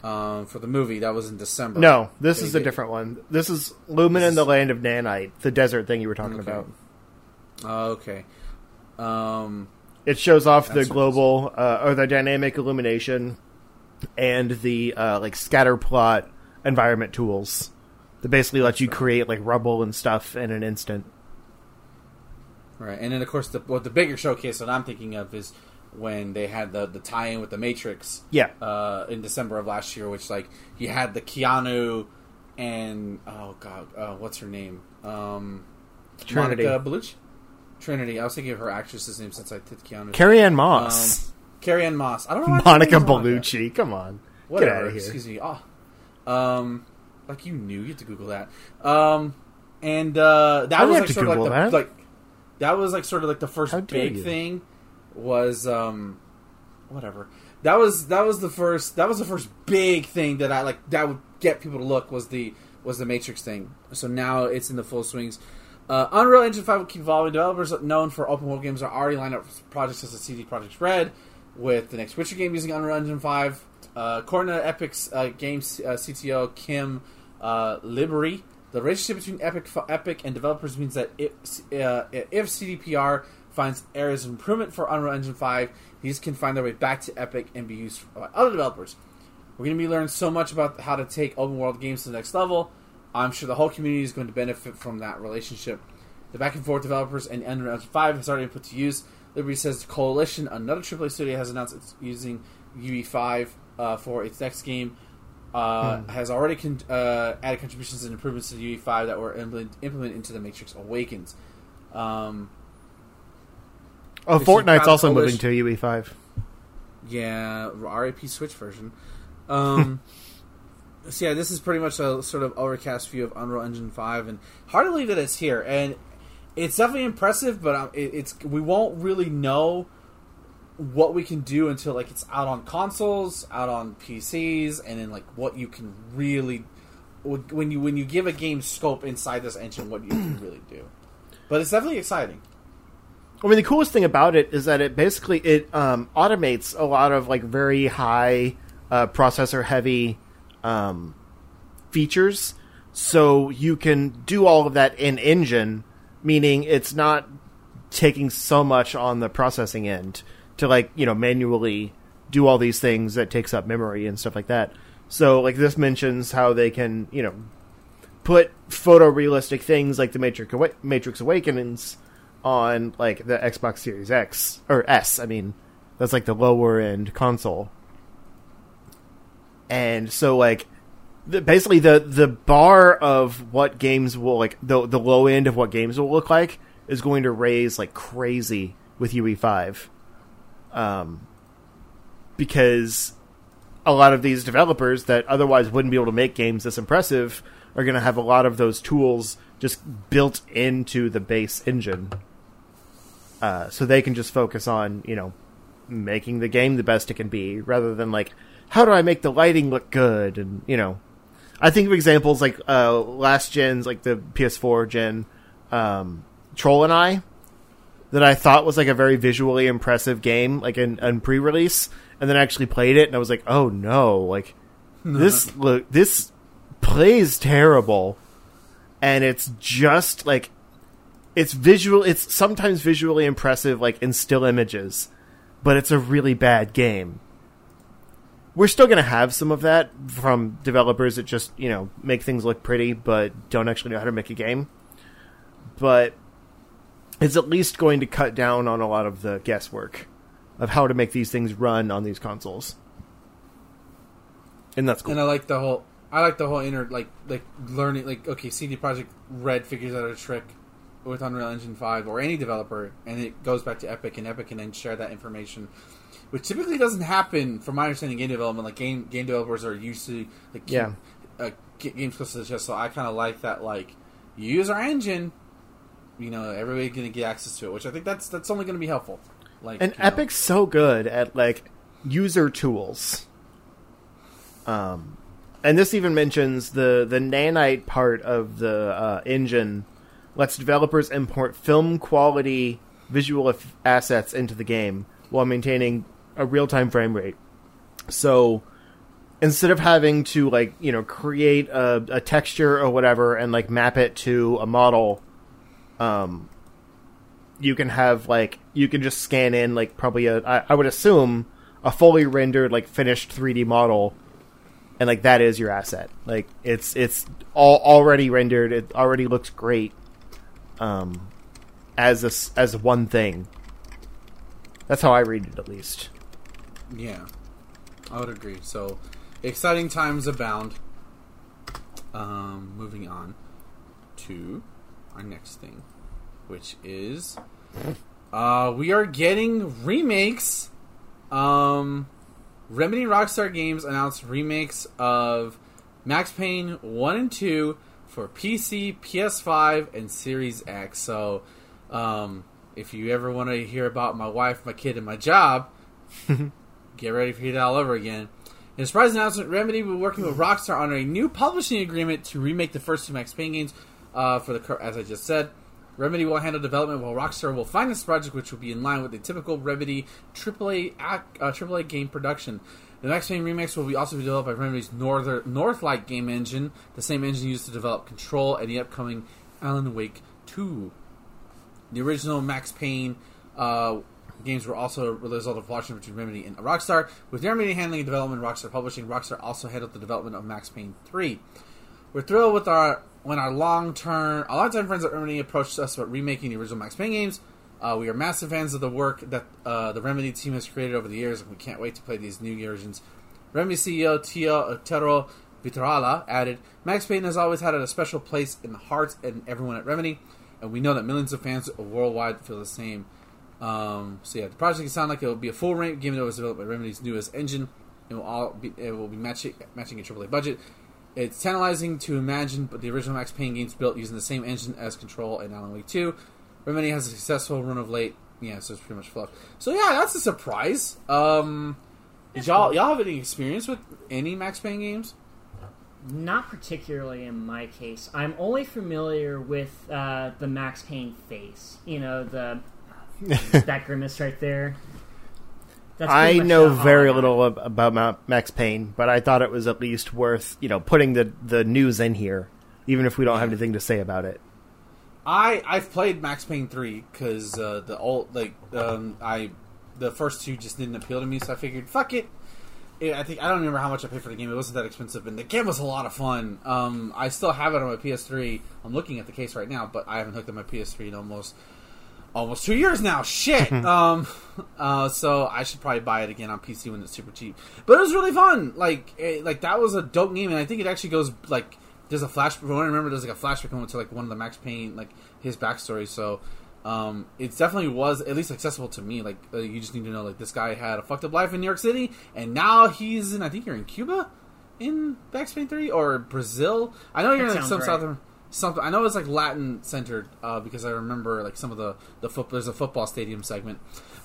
um, for the movie that was in December. no, this They is a different one. This is Lumen in the Land of Nanite, the desert thing you were talking Okay. about. Oh, okay. Um, It shows off the global uh, or the dynamic illumination and the uh, like scatter plot environment tools that basically let you create like rubble and stuff in an instant. right, and then of course the what the bigger showcase that I'm thinking of is when they had the the tie-in with the Matrix. Yeah, uh, in December of last year, which like you had the Keanu and oh god, uh, what's her name? Um, Trinity. Monica Bellucci. Trinity. I was thinking of her actress's name since I did Keanu. Carrie Ann Moss, Um, Carrie Ann Moss. I don't know. Monica name's Monica. Bellucci. Come on, Whatever. get out of here. Excuse me. Oh, um, like you knew. You had to Google that. Um, and uh, that was like sort of like the that. like that was like sort of like the first big thing was um whatever that was that was the first that was the first big thing that I like that would get people to look was the was the Matrix thing. So now it's in the full swings. Uh, Unreal Engine 5 will keep evolving. Developers known for open world games are already lined up for projects such as CD Projekt Red, with the next Witcher game using Unreal Engine 5. Uh, according to Epic's uh, Games uh, CTO Kim uh, the relationship between Epic, Epic and developers means that if, uh, if CDPR finds areas of improvement for Unreal Engine 5, these can find their way back to Epic and be used by other developers. We're going to be learning so much about how to take open world games to the next level. I'm sure the whole community is going to benefit from that relationship. The back and forth developers and Unreal Engine 5 has already been put to use. Libreri says Coalition, another AAA studio, has announced it's using UE5 uh, for its next game. Uh, Has already con- uh, added contributions and improvements to UE5 that were implement- implemented into the Matrix Awakens. Um, Oh, Fortnite's also moving to UE5. Yeah, RAP Switch version. Um, so yeah, this is pretty much a sort of overcast view of Unreal Engine Five, and hard to believe that it's here. And it's definitely impressive, but um, it, it's we won't really know what we can do until like it's out on consoles, out on PCs, and then like what you can really when you when you give a game scope inside this engine, what you can really do. But it's definitely exciting. I mean, the coolest thing about it is that it basically it um, automates a lot of like very high uh, processor heavy um, features, so you can do all of that in engine, meaning it's not taking so much on the processing end to like you know manually do all these things that takes up memory and stuff like that. So like this mentions how they can you know put photorealistic things like the Matrix Matrix Awakenings on like the Xbox Series X or S. I mean, that's like the lower end console. And so like the, basically the the bar of what games will like the the low end of what games will look like is going to raise like crazy with UE5. Um because a lot of these developers that otherwise wouldn't be able to make games this impressive are going to have a lot of those tools just built into the base engine. Uh, so they can just focus on, you know, making the game the best it can be rather than like, how do I make the lighting look good? And, you know, I think of examples like uh, last gen's, like the PS4 gen, um, Troll and I, that I thought was like a very visually impressive game, like in, in pre-release, and then I actually played it and I was like, oh no, like this look this plays terrible, and it's just like it's visual. It's sometimes visually impressive, like in still images, but it's a really bad game. We're still going to have some of that from developers that just you know make things look pretty, but don't actually know how to make a game. But it's at least going to cut down on a lot of the guesswork of how to make these things run on these consoles. And that's cool. And I like the whole. I like the whole inner like like learning like okay, CD Projekt Red figures out a trick with Unreal Engine Five or any developer, and it goes back to Epic, and Epic can then share that information, which typically doesn't happen, from my understanding, game development. Like game game developers are used to like Yeah. uh, games close to the chest. So I kind of like that. Like you use our engine, you know, everybody's gonna get access to it, which I think that's that's only gonna be helpful. Like And you know. Epic's so good at like user tools. Um, and this even mentions the the nanite part of the uh, engine lets developers import film quality visual assets into the game while maintaining a real time frame rate. So instead of having to like you know create a, a texture or whatever and like map it to a model, um, you can have like you can just scan in like probably a I, I would assume a fully rendered like finished 3D model and like that is your asset. Like it's it's all already rendered. It already looks great um as a as one thing that's how I read it at least Yeah, I would agree. So, exciting times abound. Um, moving on to our next thing, which is uh, we are getting remakes. Um, Remedy Rockstar Games announced remakes of Max Payne 1 and 2 for PC, PS5, and Series X. So, um, if you ever want to hear about my wife, my kid, and my job, get ready for it all over again. In a surprise announcement, Remedy will be working with Rockstar on a new publishing agreement to remake the first two Max Payne games. Uh, for the as I just said, Remedy will handle development while Rockstar will finance the project, which will be in line with the typical Remedy AAA uh, AAA game production. The Max Payne remakes will be also be developed by Remedy's Northern Northlight game engine, the same engine used to develop Control and the upcoming Alan Wake 2. The original Max Payne uh, games were also the result of watching between Remedy and Rockstar. With Remedy handling development, Rockstar publishing, Rockstar also handled the development of Max Payne 3. We're thrilled with our when our long term, a longtime friends at Remedy approached us about remaking the original Max Payne games. Uh, we are massive fans of the work that uh, the Remedy team has created over the years, and we can't wait to play these new versions. Remedy CEO Tio Tero Virtala added, "Max Payne has always had a special place in the hearts and everyone at Remedy, and we know that millions of fans worldwide feel the same." Um, so yeah, the project can sound like it will be a full rank, given it was developed by Remedy's newest engine. It will all be, it will be matching matching a AAA budget. It's tantalizing to imagine, but the original Max Payne games built using the same engine as Control and Alan Wake 2. Remedy has a successful run of late. Yeah, so it's pretty much fluff. So yeah, that's a surprise. Um, did y'all y'all have any experience with any Max Payne games? Not particularly in my case. I'm only familiar with uh, the Max Payne face. You know, the that grimace right there. That's I know all I very little ab- about Max Payne, but I thought it was at least worth you know putting the the news in here, even if we don't have anything to say about it. I I've played Max Payne three because uh, the old like um, I the first two just didn't appeal to me, so I figured fuck it. Yeah, I think I don't remember how much I paid for the game. It wasn't that expensive, and the game was a lot of fun. Um, I still have it on my PS3. I'm looking at the case right now, but I haven't hooked up my PS3 in almost almost two years now. Shit. um, uh, so I should probably buy it again on PC when it's super cheap. But it was really fun. Like it, like that was a dope game, and I think it actually goes like there's a flash. From what I remember, there's like a flashback moment to like one of the Max Payne like his backstory. So. Um, it definitely was at least accessible to me. Like uh, you just need to know, like this guy had a fucked up life in New York City, and now he's in. I think you're in Cuba, in Max Payne Three or Brazil. I know you're That in like, some right. southern something. I know it's like Latin centered uh, because I remember like some of the the foot. There's a football stadium segment,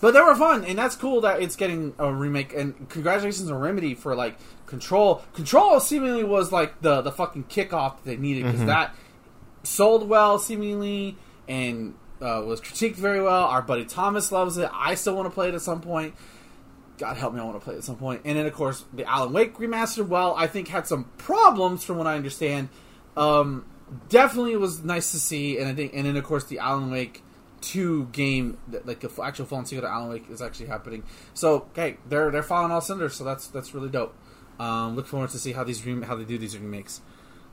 but they were fun, and that's cool that it's getting a remake. And congratulations on Remedy for like Control. Control seemingly was like the the fucking kickoff that they needed because that sold well seemingly and uh, was critiqued very well. Our buddy Thomas loves it. I still want to play it at some point. God help me, I want to play it at some point. And then, of course, the Alan Wake remastered, well, I think had some problems from what I understand. Um, definitely was nice to see, and I think, and then of course the Alan Wake two game, like the actual full sequel to Alan Wake, is actually happening. So, okay, they're they're following all cylinders, so that's that's really dope. Um, look forward to see how these rem- how they do these remakes.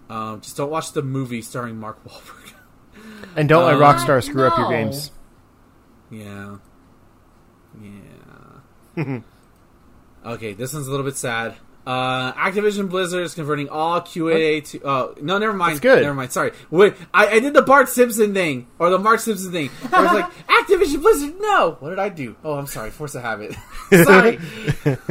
Um, just don't watch the movie starring Mark Wahlberg. And don't let Uh, Rockstar screw up your games. Yeah. Yeah. okay, this one's a little bit sad. Uh, Activision Blizzard is converting all QA to. Uh, no, never mind. That's good. Never mind. Sorry. Wait, I, I did the Bart Simpson thing or the Mark Simpson thing. I was like, Activision Blizzard. No. What did I do? Oh, I'm sorry. Force a habit. sorry.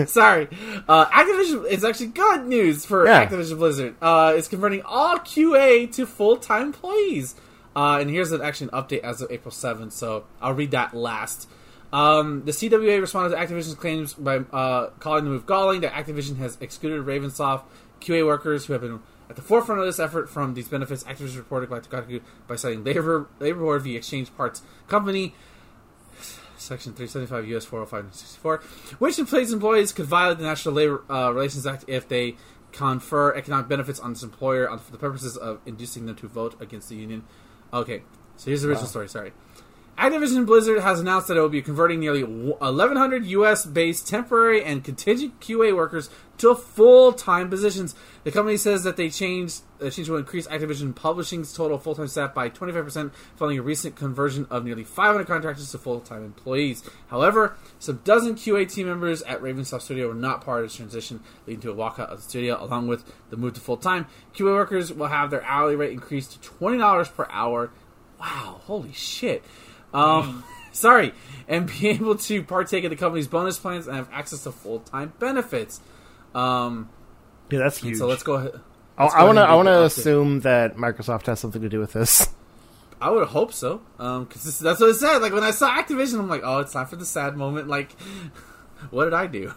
sorry. Uh, Activision. It's actually good news for Yeah. Activision Blizzard. Uh, it's converting all QA to full time employees. Uh, and here's an actually an update as of April 7th. So I'll read that last. Um, the CWA responded to Activision's claims by uh, calling the move galling that Activision has excluded Ravensoft QA workers who have been at the forefront of this effort from these benefits. Activision reported by Kotaku by citing labor labor board v exchange parts company. Section 375 US 405 64, which employs employees could violate the National Labor uh, Relations Act if they confer economic benefits on this employer on, for the purposes of inducing them to vote against the union. Okay, so here's the original story. Sorry. Activision Blizzard has announced that it will be converting nearly 1,100 U.S. based temporary and contingent QA workers to full time positions. The company says that they changed, the change will increase Activision Publishing's total full time staff by 25%, following a recent conversion of nearly 500 contractors to full time employees. However, some dozen QA team members at Ravensoft Studio were not part of this transition, leading to a walkout of the studio, along with the move to full time. QA workers will have their hourly rate increased to $20 per hour. Wow, holy shit. Um, sorry, and be able to partake in the company's bonus plans and have access to full time benefits. Um, Yeah, that's huge. so let's go ahead. I let's I want to. I want to do the update. assume that Microsoft has something to do with this. I would hope so, Um because that's what it said. Like when I saw Activision, I'm like, oh, it's time for the sad moment. Like, what did I do?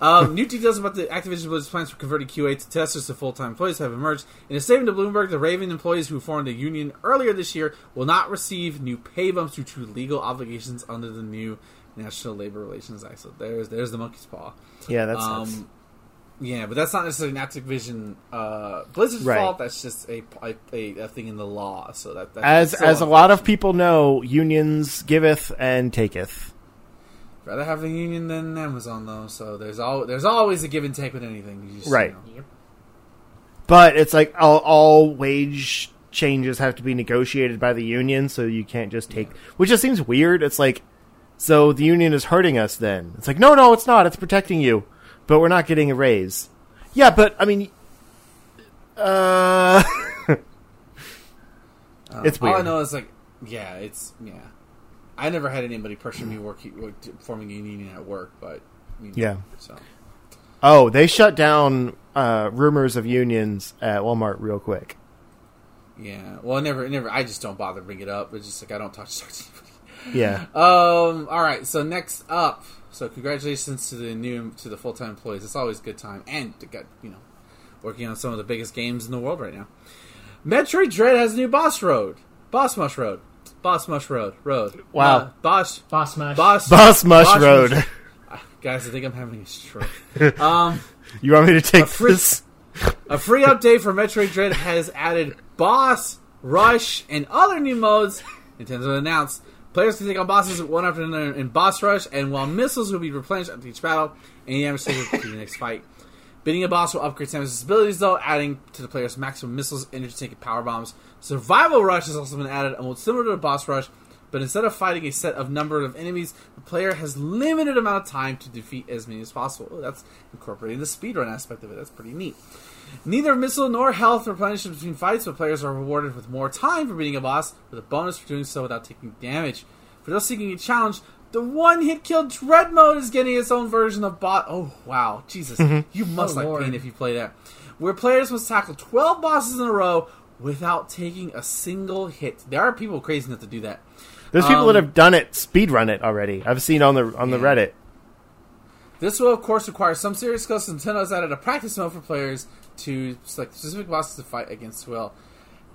Um, new details about the Activision Blizzard's plans for converting QA to testers to full-time employees have emerged. In a statement to Bloomberg, the Raven employees who formed a union earlier this year will not receive new pay bumps due to legal obligations under the new National Labor Relations Act. So there's there's the monkey's paw. Yeah, that's Um, yeah, but that's not necessarily an Activision uh, Blizzard's Right. fault. That's just a, a, a thing in the law. So that that's as as a lot of people know, unions giveth and taketh. Rather have a union than Amazon though. So there's all there's always a give and take with anything. You just, Right. You know. Yep. But it's like all, all wage changes have to be negotiated by the union, so you can't just take. Which just seems weird. It's like, so the union is hurting us. Then it's like, no, no, it's not. It's protecting you, but we're not getting a raise. Yeah, but I mean, uh, Um, It's All I know is like, yeah, it's yeah. I never had anybody pressure me work, work forming a union at work, but you know, Yeah. So oh, they shut down uh, rumors of unions at Walmart real quick. yeah, well, I never, I never. I just don't bother to bring it up. It's just like I don't talk to anybody. Yeah, Um. All right. So next up. So congratulations to the new to the full time employees. It's always a good time, and to get you know working on some of the biggest games in the world right now. Metroid Dread has a new boss road. Boss Mush Road. Boss Mush Road. Road. Wow. Uh, boss. Boss Mush. Boss. Boss Mush Boss Road. Mush- Guys, I think I'm having a stroke. um, You want me to take free- this? a free update for Metroid Dread has added boss, rush, and other new modes. Nintendo announced players can take on bosses one after another in boss rush, and while missiles will be replenished after each battle, any damage taken to the next fight. Beating a boss will upgrade Samus's abilities, though, adding to the player's maximum missiles, energy tank, and power bombs. Survival Rush has also been added, a mode similar to the boss rush, but instead of fighting a set of number of enemies, the player has limited amount of time to defeat as many as possible. That's incorporating the speedrun aspect of it. That's pretty neat. Neither missile nor health replenish between fights, but players are rewarded with more time for beating a boss, with a bonus for doing so without taking damage. For those seeking a challenge, the one hit kill dread mode is getting its own version of bot. Oh wow, Jesus! You must Oh, like Lord. pain if you play that. Where players must tackle twelve bosses in a row without taking a single hit. There are people crazy enough to do that. There's people Um, that have done it, speedrun it already. I've seen on the on the Yeah. Reddit. This will, of course, require some serious skills. since Nintendo has added a practice mode for players to select specific bosses to fight against will.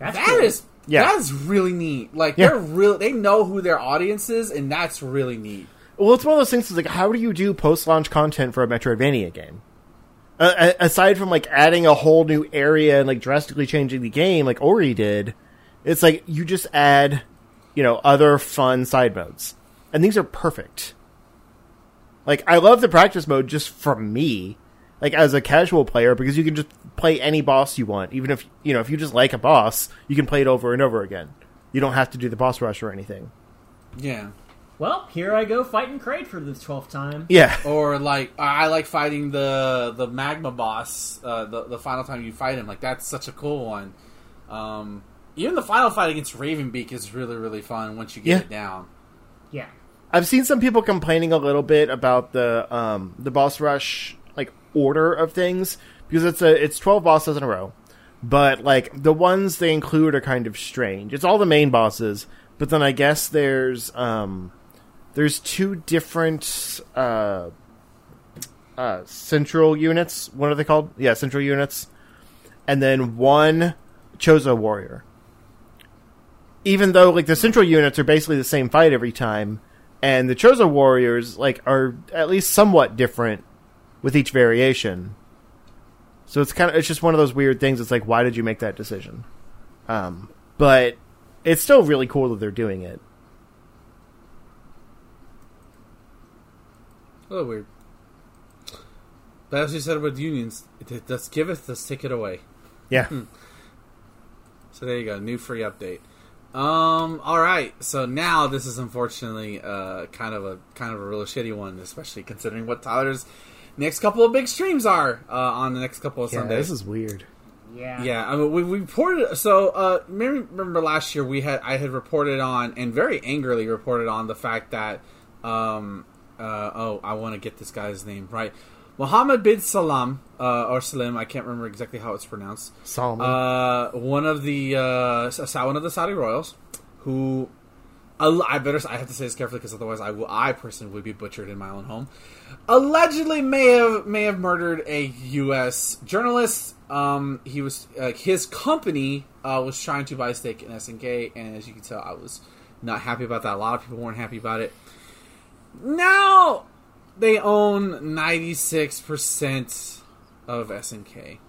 That's That cool. is Yeah. that is really neat. Like Yeah. they're real. They know who their audience is, and that's really neat. Well, it's one of those things. Is like, how do you do post-launch content for a Metroidvania game? Uh, aside from like adding a whole new area and like drastically changing the game, like Ori did, it's like you just add, you know, other fun side modes, and these are perfect. Like, I love the practice mode just for me, like as a casual player, because you can just play any boss you want, even if you know if you just like a boss, you can play it over and over again. You don't have to do the boss rush or anything. Yeah. Well, here I go fighting Kraid for the twelfth time. Yeah. Or like I like fighting the the magma boss uh, the the final time you fight him. Like that's such a cool one. Um, even the final fight against Ravenbeak is really really fun once you get Yeah. it down. Yeah. I've seen some people complaining a little bit about the um, the boss rush like order of things because it's a it's twelve bosses in a row, but like the ones they include are kind of strange. It's all the main bosses, but then I guess there's um, there's two different uh, uh, central units. What are they called? Yeah, central units, and then one Chozo warrior. Even though like the central units are basically the same fight every time, and the Chozo warriors like are at least somewhat different with each variation. So it's kind of it's just one of those weird things. It's like why did you make that decision? Um, but it's still really cool that they're doing it. A little weird. But as you said with unions, it, let's give it, let's take it away. Yeah. So there you go, new free update. Um, all right. So now this is unfortunately uh, kind of a kind of a real shitty one, especially considering what Tyler's next couple of big streams are uh, on the next couple of Yeah, Sundays. this is weird. Yeah. Yeah, I mean, we, we reported. So, uh, remember, remember last year we had I had reported on and very angrily reported on the fact that, um, uh, oh, I want to get this guy's name right, Mohammed bin Salam uh, or Salim. I can't remember exactly how it's pronounced. Solomon. Uh, one of the uh, one of the Saudi royals, who I better I have to say this carefully because otherwise I will I personally would be butchered in my own home. Allegedly may have may have murdered a U.S. journalist. Um, he was uh, his company uh, was trying to buy a stake in SNK, and as you can tell, I was not happy about that. A lot of people weren't happy about it. Now they own ninety six percent of SNK.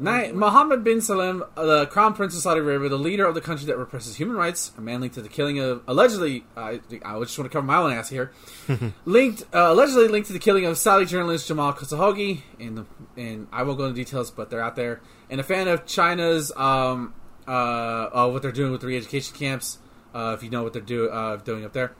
Ni- Mohammed bin Salem, uh, the Crown Prince of Saudi Arabia, the leader of the country that represses human rights, a man linked to the killing of allegedly. Uh, I just want to cover my own ass here. linked, uh, allegedly linked to the killing of Saudi journalist Jamal Khashoggi, and and I won't go into details, but they're out there. And a fan of China's um, uh, uh, what they're doing with the re-education camps. Uh, if you know what they're do, uh, doing up there,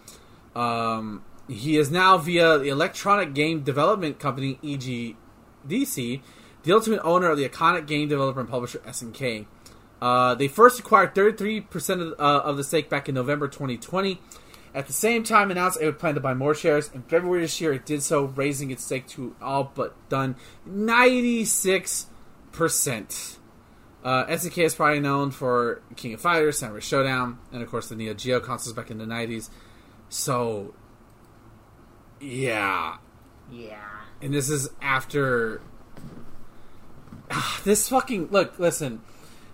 um, he is now via the electronic game development company EGDC, the ultimate owner of the iconic game developer and publisher SNK. Uh, they first acquired 33% of, uh, of the stake back in November 2020. At the same time, announced it would plan to buy more shares. In February this year, it did so, raising its stake to all but done 96%. Uh, SNK is probably known for King of Fighters, Samurai Shodown, and of course the Neo Geo consoles back in the 90s. So, yeah. Yeah. And this is after. Ah, this fucking look. Listen,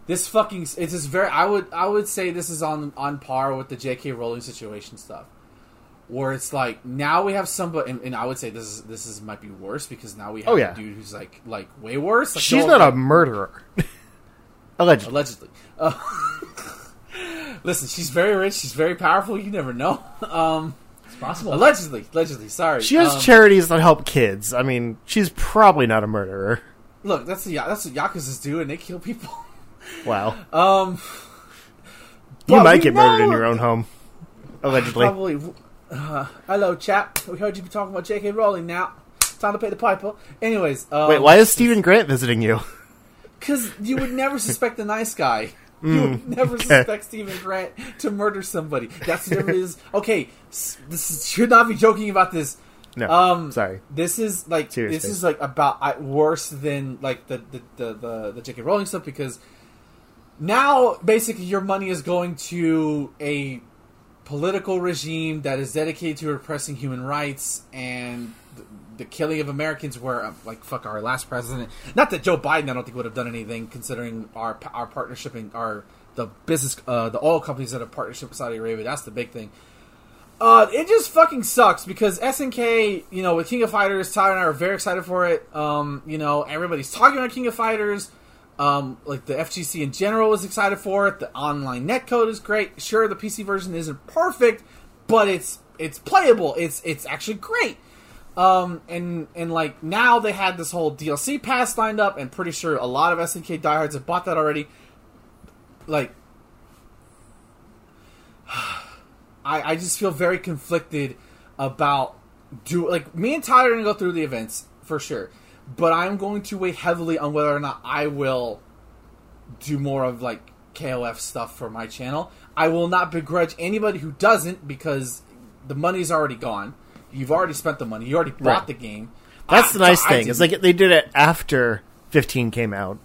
this fucking. It's just very. I would. I would say this is on on par with the J.K. Rowling situation stuff, where it's like now we have somebody, and, and I would say this is this is might be worse because now we have Oh, yeah. a dude who's like like way worse. Like, She's no- not a murderer. Allegedly. allegedly. Uh, listen, she's very rich. She's very powerful. You never know. Um, It's possible. allegedly, allegedly. Sorry. She has Um, charities that help kids. I mean, she's probably not a murderer. Look, that's the that's what yakuza's do, and they kill people. Wow. Um, you might get murdered in your own home. Allegedly. Probably. Uh, hello, chap. We heard you be talking about J.K. Rowling. Now, time to pay the piper. Anyways, um, Wait, why is Stephen Grant visiting you? Because you would never suspect the nice guy. You would never okay. suspect Stephen Grant to murder somebody. That's what it is. Okay, this is, should not be joking about this. No. Um, sorry. This is like Seriously. this is like about uh, worse than like the the, the the the J.K. Rowling stuff because now basically your money is going to a political regime that is dedicated to repressing human rights and the, the killing of Americans. Where uh, like fuck our last president, not that Joe Biden I don't think would have done anything considering our our partnership and our the business uh, the oil companies that have partnership with Saudi Arabia. That's the big thing. Uh, it just fucking sucks because SNK, you know, with King of Fighters, Tyler and I are very excited for it. Um, you know, everybody's talking about King of Fighters. Um, like the FGC in general is excited for it. The online netcode is great. Sure, the PC version isn't perfect, but it's it's playable. It's it's actually great. Um, and and like now they had this whole DLC pass lined up, and pretty sure a lot of SNK diehards have bought that already. Like, I, I just feel very conflicted about do like me and Tyler are gonna go through the events for sure, but I'm going to weigh heavily on whether or not I will do more of like KOF stuff for my channel. I will not begrudge anybody who doesn't because the money's already gone. You've already spent the money. You already bought Right. the game. That's I- the nice so thing. It's like they did it after 15 came out.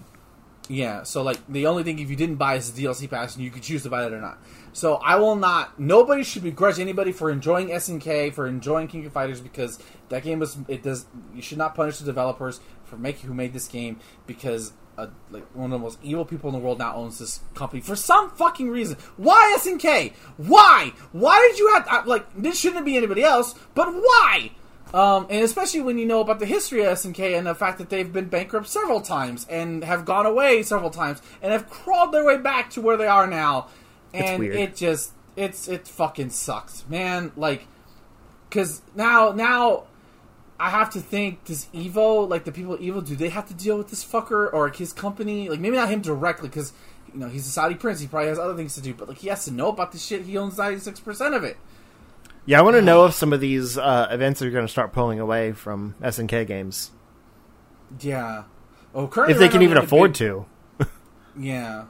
Yeah, so like the only thing if you didn't buy is the DLC pass, and you could choose to buy that or not. So I will not. Nobody should begrudge anybody for enjoying SNK for enjoying King of Fighters because that game was. It does. You should not punish the developers for making who made this game because. Uh, like one of the most evil people in the world now owns this company for some fucking reason. Why SNK? Why? Why did you have like this? Shouldn't be anybody else, but why? Um, and especially when you know about the history of SNK and the fact that they've been bankrupt several times and have gone away several times and have crawled their way back to where they are now. And it just it's it fucking sucks, man. Like, because now now I have to think: Does Evo like the people at Evo? Do they have to deal with this fucker or his company? Like maybe not him directly because you know he's a Saudi prince. He probably has other things to do, but like he has to know about this shit. He owns ninety six percent of it. Yeah, I want to know if some of these uh, events are going to start pulling away from SNK games. Yeah. Oh, currently If they right can even afford big- to. Yeah,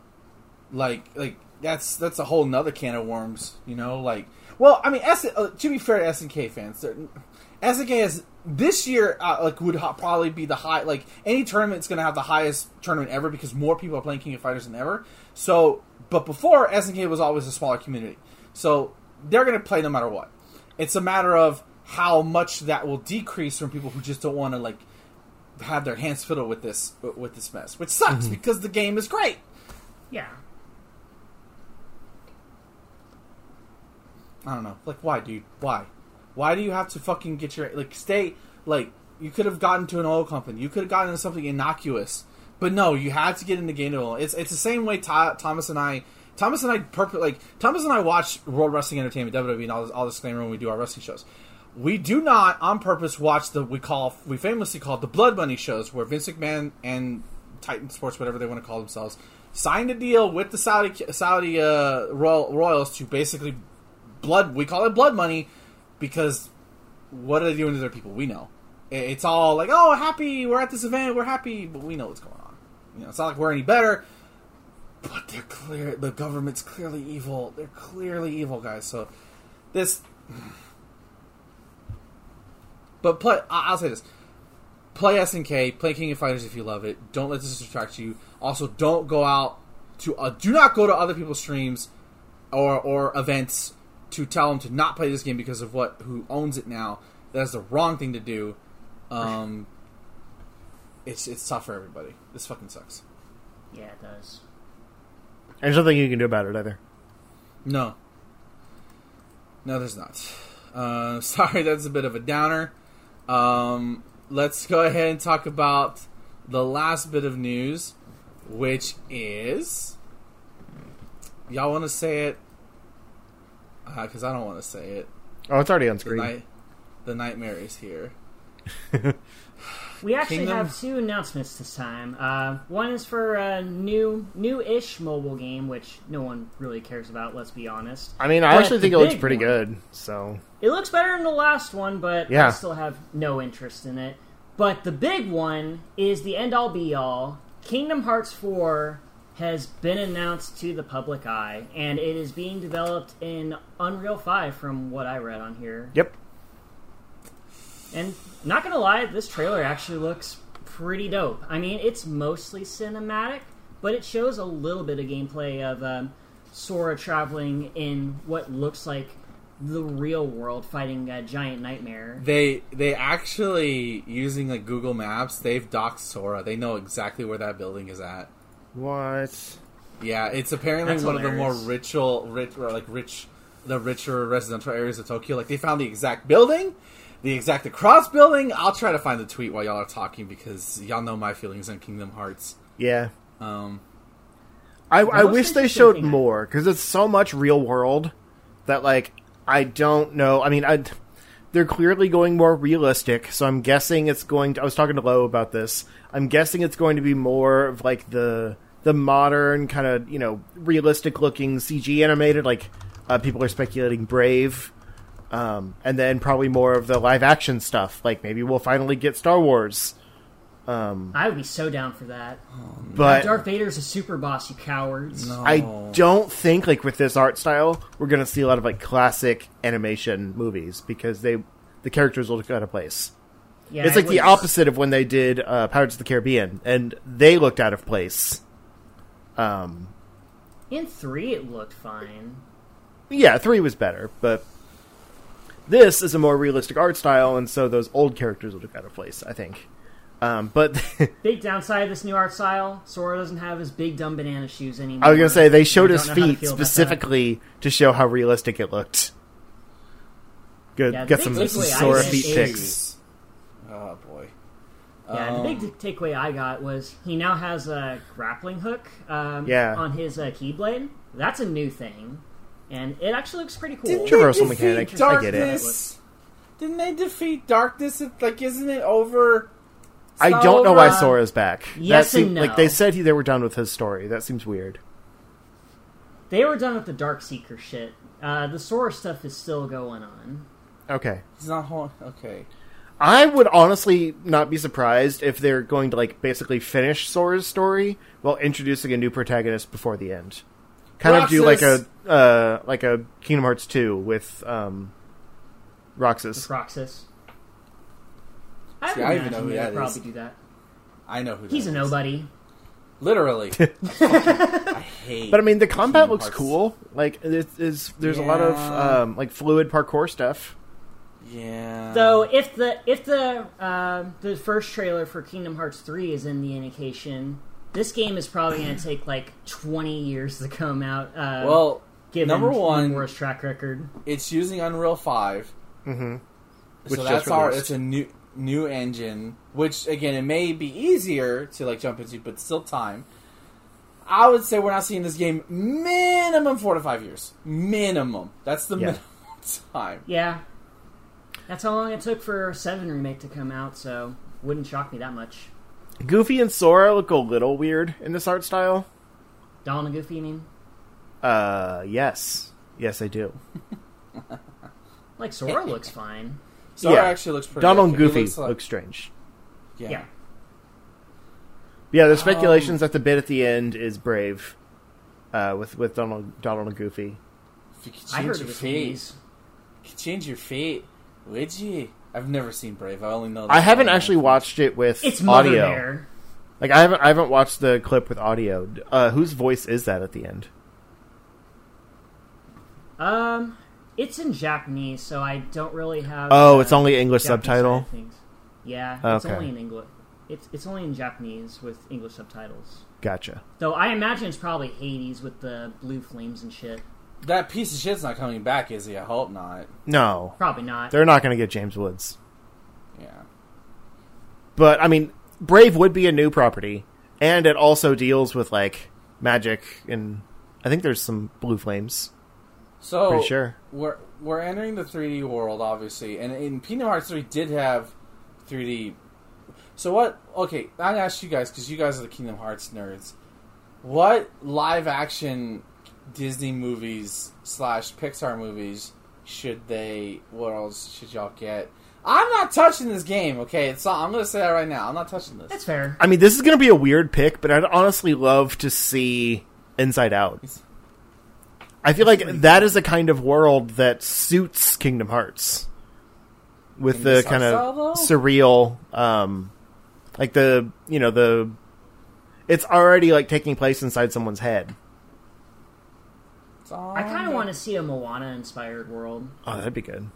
like like that's that's a whole nother can of worms, you know. Like, well, I mean, S- uh, to be fair to SNK fans, they're- SNK has this year uh, like would ha- probably be the high like any tournament's going to have the highest tournament ever because more people are playing King of Fighters than ever. So, but before SNK was always a smaller community, so they're going to play no matter what. It's a matter of how much that will decrease from people who just don't want to like have their hands fiddled with this with this mess, which sucks because the game is great. Yeah. I don't know. Like, why, dude? Why? Why do you have to fucking get your like stay? Like, you could have gotten to an oil company. You could have gotten into something innocuous, but no, you had to get into game oil. It's it's the same way Thomas and I. Thomas and I, like Thomas and I watch World Wrestling Entertainment (WWE) and all this, all disclaimer when we do our wrestling shows. We do not, on purpose, watch the we call we famously call the Blood Money shows, where Vince McMahon and Titan Sports, whatever they want to call themselves, signed a deal with the Saudi Saudi uh, Royal, Royals to basically blood. We call it blood money because what are they doing to their people? We know. It's all like, oh, happy, we're at this event, we're happy, but we know what's going on. You know, it's not like we're any better, but they're clear. The government's clearly evil. They're clearly evil, guys. So this, but play. I'll say this: play SNK, play King of Fighters if you love it. Don't let this distract you. Also, don't go out to. Uh, do not go to other people's streams or or events to tell them to not play this game because of what who owns it now. That's the wrong thing to do. Um, it's it's tough for everybody. This fucking sucks. Yeah, it does. There's nothing you can do about it either. No, no, there's not. Uh, sorry, that's a bit of a downer. Um, let's go ahead and talk about the last bit of news, which is y'all want to say it because I don't want to say it. Oh, it's already on The screen. night, the nightmare is here. We actually Kingdom? have two announcements this time. Uh, one is for a new, new-ish mobile game, which no one really cares about. Let's be honest. I mean, I But actually think it looks pretty one- good. So It looks better than the last one, but Yeah. I still have no interest in it. But the big one is the end all be all. Kingdom Hearts 4 has been announced to the public eye, and it is being developed in Unreal 5 from what I read on here. yep. And not gonna lie, this trailer actually looks pretty dope. I mean, it's mostly cinematic, but it shows a little bit of gameplay of um, Sora traveling in what looks like the real world, fighting a giant nightmare. They they actually using like Google Maps. They've docked Sora. They know exactly where that building is at. What? Yeah, it's apparently That's one of the more ritual, rich, or like rich, the richer residential areas of Tokyo. Like they found the exact building, the exact across building. I'll try to find the tweet while y'all are talking because y'all know my feelings on Kingdom Hearts. Yeah. Um, I, I wish they showed thing- more because it's so much real world that like I don't know. I mean, I they're clearly going more realistic, so I'm guessing it's going. to... I was talking to Lo about this. I'm guessing it's going to be more of like the the modern kind of you know realistic looking CG animated like Uh, people are speculating Brave, um, and then probably more of the live action stuff. Like maybe we'll finally get Star Wars. Um, I would be so down for that. but Darth Vader's a super boss, you cowards. No. I don't think like with this art style we're gonna see a lot of like classic animation movies because they the characters will look out of place. Yeah, it's it like the opposite of when they did uh, Pirates of the Caribbean, and they looked out of place. Um, In three, it looked fine. yeah, three was better, but this is a more realistic art style, and so those old characters will look out of place. I think. Um, but Big downside of this new art style: Sora doesn't have his big dumb banana shoes anymore. I was gonna say they showed his don't know how to feet feel about that. specifically to show how realistic it looked. Good, Yeah, get some Sora feet is- pics. Oh boy. Yeah, Um, the big takeaway I got was he now has a grappling hook um, Yeah. on his uh, keyblade. That's a new thing, and it actually looks pretty cool. Didn't they Traversal defeat mechanic, I get it. Darkness? Didn't they defeat darkness? Like, isn't it over? I don't know why over? Sora's back. yes that and no. Like they said, he, they were done with his story. That seems weird. They were done with the Dark Seeker shit. Uh, the Sora stuff is still going on. Okay, He's not home. Okay. I would honestly not be surprised if they're going to like basically finish Sora's story while introducing a new protagonist before the end. Kind of do like a uh, like a Kingdom Hearts two with um, With Roxas. Roxas. I, See, I even imagine know who they'd that probably is. do that. I know who. He's that a is. nobody. Literally. I hate. But I mean, the combat looks Hearts. cool. Like it is, there's a lot of um, like fluid parkour stuff. Yeah. So if the if the uh, the first trailer for Kingdom Hearts three is in the indication, this game is probably going to take like twenty years to come out. Uh, well, given number one- worst track record. it's using Unreal 5 Mm-hmm. so Which that's just our. It's a new new engine, which again it may be easier to like jump into, but still time. I would say we're not seeing this game minimum four to five years. Minimum. That's the Yeah. minimum time. Yeah, that's how long it took for Seven remake to come out. So wouldn't shock me that much. Goofy and Sora look a little weird in this art style. Donald and Goofy, you mean? Uh, yes, yes, I do. Like Sora looks fine. Sora Yeah. actually looks pretty. Donald and Goofy looks like- look strange. yeah. Yeah. Yeah, there's speculations Um, that the bit at the end is Brave, uh, with with Donald Donald and Goofy. If you could I change heard your it was fate, you could change your fate, would you? I've never seen Brave. I only know. I haven't one. actually watched it with It's audio. Bear. Like I haven't I haven't watched the clip with audio. Uh, whose voice is that at the end? Um, it's in Japanese, so I don't really have. Oh, uh, it's only English Japanese subtitle. side of. Yeah, it's Okay. only in English. It's it's only in Japanese with English subtitles. Gotcha. Though I imagine it's probably Hades with the blue flames and shit. That piece of shit's not coming back, is he? I hope not. No, Probably not. they're not going to get James Woods. Yeah. But I mean, Brave would be a new property, and it also deals with like magic and I think there's some blue flames. So Pretty sure. We're we're entering the 3D world, obviously, and in Kingdom Hearts 3 did have 3D. So what? Okay, I'm gonna ask you guys because you guys are the Kingdom Hearts nerds. What live action Disney movies slash Pixar movies should they? What else should y'all get? I'm not touching this game. Okay, it's not, I'm gonna say that right now. I'm not touching this. That's fair. I mean, this is going to be a weird pick, but I'd honestly love to see Inside Out. I feel like that is a kind of world that suits Kingdom Hearts with In the kind of surreal, um, like the you know the. It's already like taking place inside someone's head. I kind of want to see a Moana inspired world. Oh, that'd be good.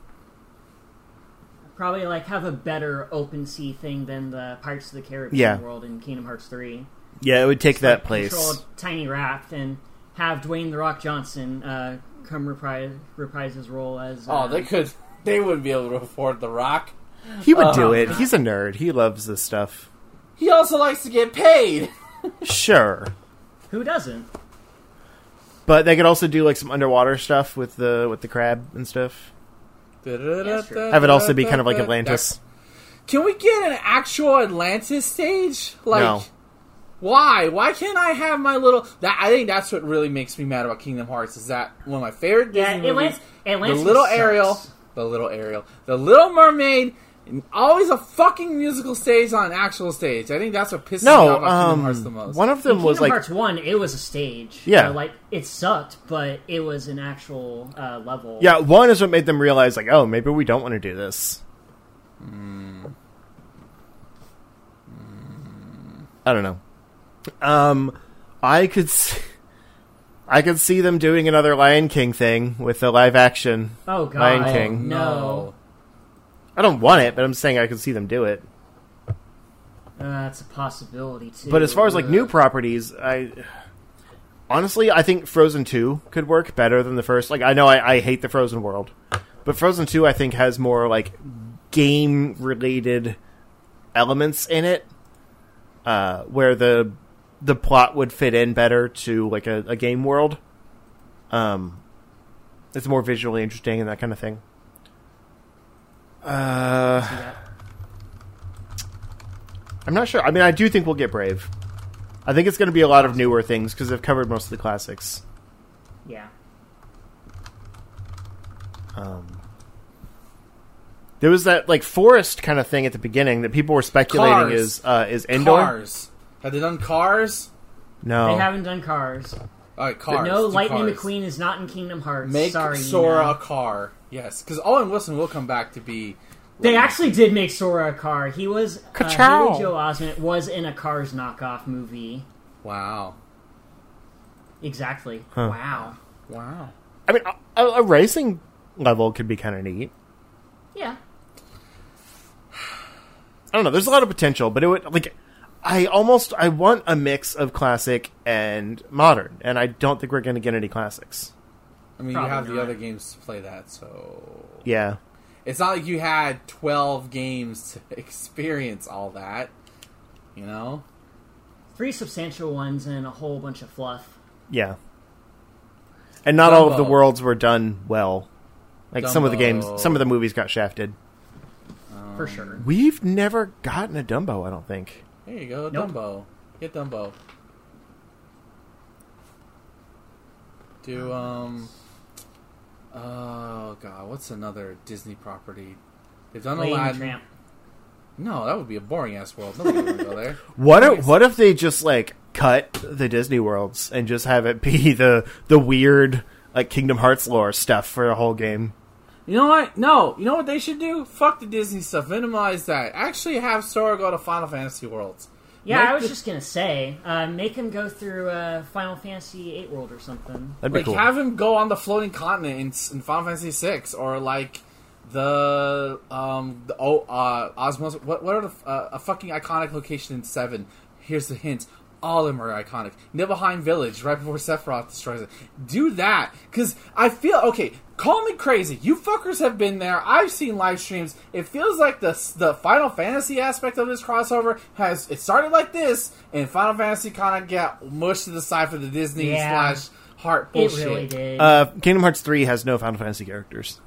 Probably like have a better open sea thing than the Pirates of the Caribbean Yeah. world in Kingdom Hearts three. Yeah, it would take that like, place. Control a tiny raft and have Dwayne the Rock Johnson uh, come reprise reprise his role as. Uh, Oh, they could. They wouldn't be able to afford The Rock. He would do Oh. it. He's a nerd. He loves this stuff. He also likes to get paid. Sure. Who doesn't? But they could also do like some underwater stuff with the with the crab and stuff. sure. Have it also be kind of like Atlantis. Can we get an actual Atlantis stage? Like, No. Why? Why can't I have my little? That I think that's what really makes me mad about Kingdom Hearts is that one of my favorite Yeah, it movies. went- it went the little sucks. Ariel, the little Ariel, the Little Mermaid, and always a fucking musical stage on actual stage. I think that's what pisses me off No, about Kingdom Hearts the um, most. one of In them was Kingdom like Hearts One, it was a stage. Yeah. So, like it sucked, but it was an actual uh, level. yeah, one is what made them realize like, oh, maybe we don't want to do this. I don't know. Um, I could, see, I could see them doing another Lion King thing with the live action. Oh god. Lion King. No. I don't want it, but I'm saying I could see them do it. Uh, that's a possibility too. But as far as like new properties, I honestly I think Frozen Two could work better than the first. Like I know I, I hate the Frozen world, but Frozen Two I think has more like game related elements in it, uh, where the the plot would fit in better to like a, a game world. Um, it's more visually interesting and that kind of thing. Uh. I'm not sure. I mean, I do think we'll get Brave. I think it's going to be a lot of newer things because they've covered most of the classics. Yeah. Um, there was that like forest kind of thing at the beginning that people were speculating Cars. is uh, is Endor. Cars. Have they done Cars? No, They haven't done cars. All right, Cars. no, Do Lightning cars. McQueen is not in Kingdom Hearts. Make Sorry, Sora Nina. a car. Yes, because Owen Wilson will come back to be. They actually did make Sora a car. He was uh, Ka-chow. Joel Osment was in a Cars knockoff movie. Wow. Exactly. Huh. Wow. Wow. I mean a, a racing level could be kind of neat. Yeah. I don't know. There's a lot of potential, but it would like. I almost I want a mix of classic and modern, and I don't think we're going to get any classics. I mean, Probably you have the other games to play that, so Yeah, it's not like you had twelve games to experience all that. You know. Three substantial ones and a whole bunch of fluff. yeah. And not all of the worlds were done well. Like some of the games, some of the movies got shafted. For sure. Um, We've never gotten a Dumbo, I don't think. There you go, Nope. Dumbo. Get Dumbo. Do um. Oh god, what's another Disney property? They've done Lady and the Aladdin. Tramp. No, that would be a boring ass world. Nobody would go there. What if what if they just like cut the Disney worlds and just have it be the the weird like Kingdom Hearts lore stuff for the whole game? You know what? No, you know what they should do? Fuck the Disney stuff. Minimize that. Actually, have Sora go to Final Fantasy worlds. Yeah, Make I was the- just gonna say, uh, make him go through uh, Final Fantasy Eight world or something. That'd be like cool. have him go on the floating continent in, in Final Fantasy Six, or like the um the oh uh Osmos. What what are the uh, a fucking iconic location in Seven? Here's the hint. All of them are iconic. Nibelheim Village, right before Sephiroth destroys it. Do that, because I feel okay. Call me crazy. You fuckers have been there. I've seen live streams. It feels like the the Final Fantasy aspect of this crossover has it started like this, and Final Fantasy kind of got mushed to the side for the Disney Yeah. slash heart bullshit. It really did. Uh, Kingdom Hearts three has no Final Fantasy characters.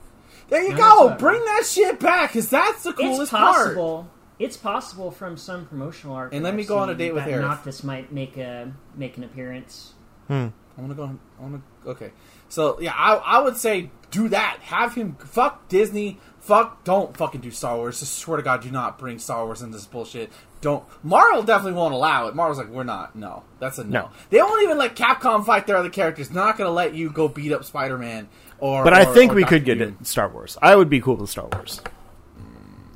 There you No, go. that's Bring that shit back, because that's the it's coolest part. possible. It's possible from some promotional art. And let me go on a date with that Aerith. Noctis might make a make an appearance. I want to go. I want to. Okay. So yeah, I, I would say do that. Have him fuck Disney. Fuck. Don't fucking do Star Wars. Just swear to God, do not bring Star Wars into this bullshit. Don't. Marvel definitely won't allow it. Marvel's like, we're not. No, that's a no. No. They won't even let Capcom fight their other characters. They're not going to let you go beat up Spider Man or. But I or- think or we Doctor could get it Star Wars. I would be cool with Star Wars.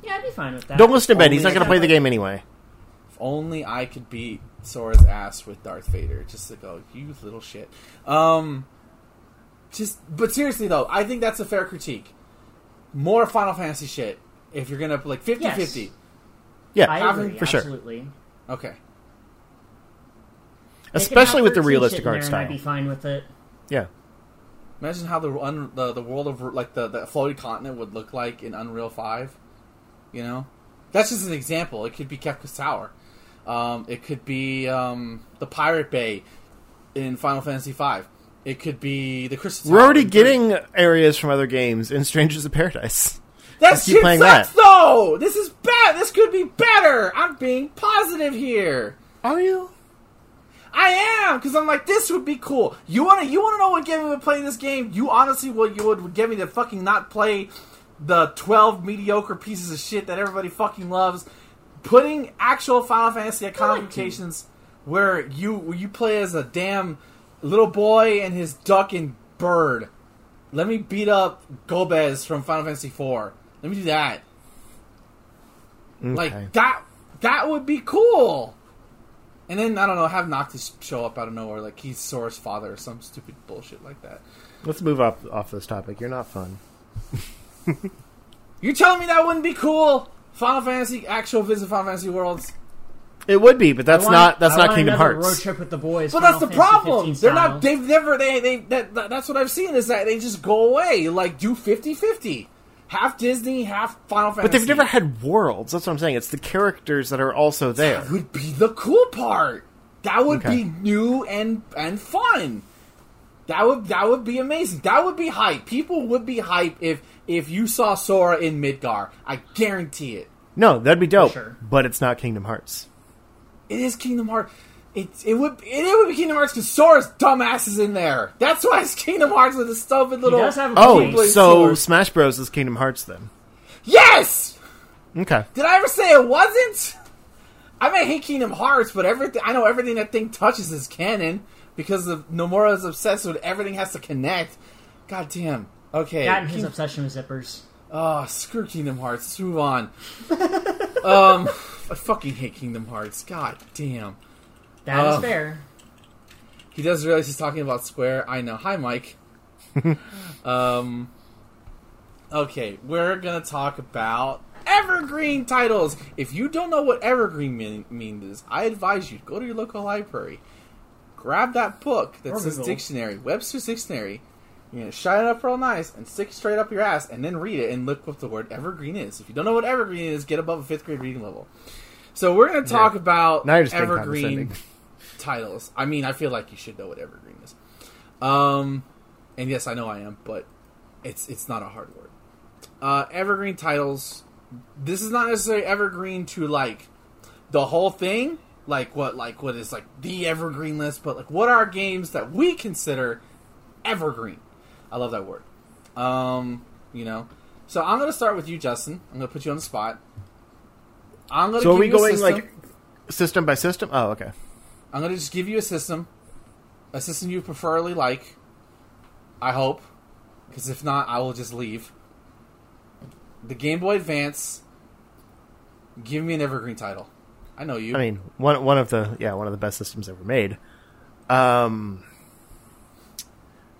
Yeah, I'd be fine with that. Don't listen to Ben. He's not going to play the game anyway. If only I could beat Sora's ass with Darth Vader, just to go, you little shit. Um, just, but seriously though, I think that's a fair critique. More Final Fantasy shit. If you're gonna like 50-50. Yeah, I have him agree, for sure. absolutely. Okay. They especially with the realistic art style. I'd be fine with it. Yeah, Imagine how the un, the, the world of like the, the floating continent would look like in Unreal Five. You know, that's just an example. It could be Kefka's Tower. Um, it could be um, the Pirate Bay in Final Fantasy Five. It could be the Crystal. we're already in three. getting areas from other games in Strangers of Paradise. That Let's keep playing sucks, that. though. This is bad. This could be better. I'm being positive here. Are you? I am because I'm like this would be cool. You wanna you wanna know what get me to play this game? You honestly what you would, would get me to fucking not play the twelve mediocre pieces of shit that everybody fucking loves. Putting actual Final Fantasy iconic like to. locations where you where you play as a damn little boy and his duck and bird. Let me beat up Golbez from Final Fantasy IV. Let me do that. Okay. Like that that would be cool. And then I don't know, have Noctis show up out of nowhere like he's Sora's father or some stupid bullshit like that. Let's move up off this topic. You're not fun. You're telling me that wouldn't be cool? Final Fantasy actual visit Final Fantasy Worlds. It would be, but that's I want- not that's I not want Kingdom another Hearts. Road trip with the boys. But Final that's the Fantasy problem. 15 They're style. not they've never they they that, that- that's what I've seen is that they just go away. Like do 50-50. Half Disney, half Final Fantasy. But they've never had worlds. That's what I'm saying. It's the characters that are also there. That would be the cool part. That would Okay. be new and and fun. That would that would be amazing. That would be hype. People would be hype if if you saw Sora in Midgar. I guarantee it. No, that'd be dope. sure. But it's not Kingdom Hearts. It is Kingdom Hearts. It it would it, it would be Kingdom Hearts because Sora's dumbass is in there. That's why it's Kingdom Hearts with the stupid little. He little. does have a Oh, point. So sword. Smash Bros is Kingdom Hearts then. yes. Okay. Did I ever say it wasn't? I may hate Kingdom Hearts, but everything I know everything that thing touches is canon because of Nomura is obsessed with everything has to connect. God damn. Okay. That and his King- obsession with zippers. Oh, screw Kingdom Hearts. Let's move on. um, I fucking hate Kingdom Hearts. God damn. That is Oh. fair. He does realize he's talking about Square. I know. Hi, Mike. um. Okay, we're gonna talk about evergreen titles. If you don't know what evergreen mean, means, I advise you go to your local library, grab that book that Or says Google. dictionary, Webster's dictionary. You're gonna shine it up real nice and stick straight up your ass, and then read it and look what the word evergreen is. If you don't know what evergreen is, get above a fifth grade reading level. So we're gonna talk about just being evergreen titles. I mean, I feel like you should know what evergreen is. Um, and yes, I know I am, but it's it's not a hard word. Uh, evergreen titles. This is not necessarily evergreen to like the whole thing, like what like what is like the evergreen list, but like what are games that we consider evergreen? I love that word. Um, you know, so I'm gonna start with you, Justin. I'm gonna put you on the spot. I'm gonna. So are we you going system. like system by system? Oh, okay. I'm gonna just give you a system, a system you preferably like. I hope, because if not, I will just leave. The Game Boy Advance. Give me an evergreen title. I know you. I mean, one one of the yeah one of the best systems ever made. Um,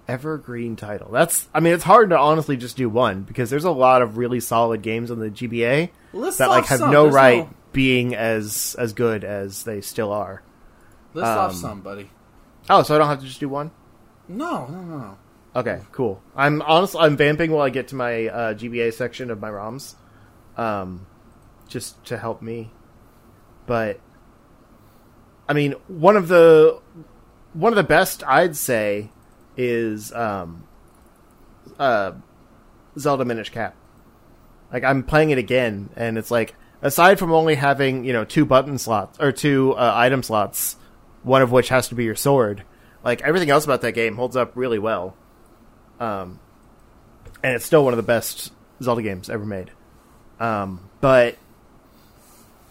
evergreen title. That's I mean, it's hard to honestly just do one because there's a lot of really solid games on the GBA List that like have some. no There's right no- being as as good as they still are. List off um, some, buddy. Oh, so I don't have to just do one. No, no, no, no. Okay, cool. I'm honestly I'm vamping while I get to my uh, GBA section of my ROMs, um, just to help me. But I mean, one of the one of the best I'd say is um, uh, Zelda Minish Cap. Like I'm playing it again, and it's like aside from only having you know two button slots or two uh, item slots, one of which has to be your sword. Like everything else about that game holds up really well. Um, and it's still one of the best Zelda games ever made. Um, but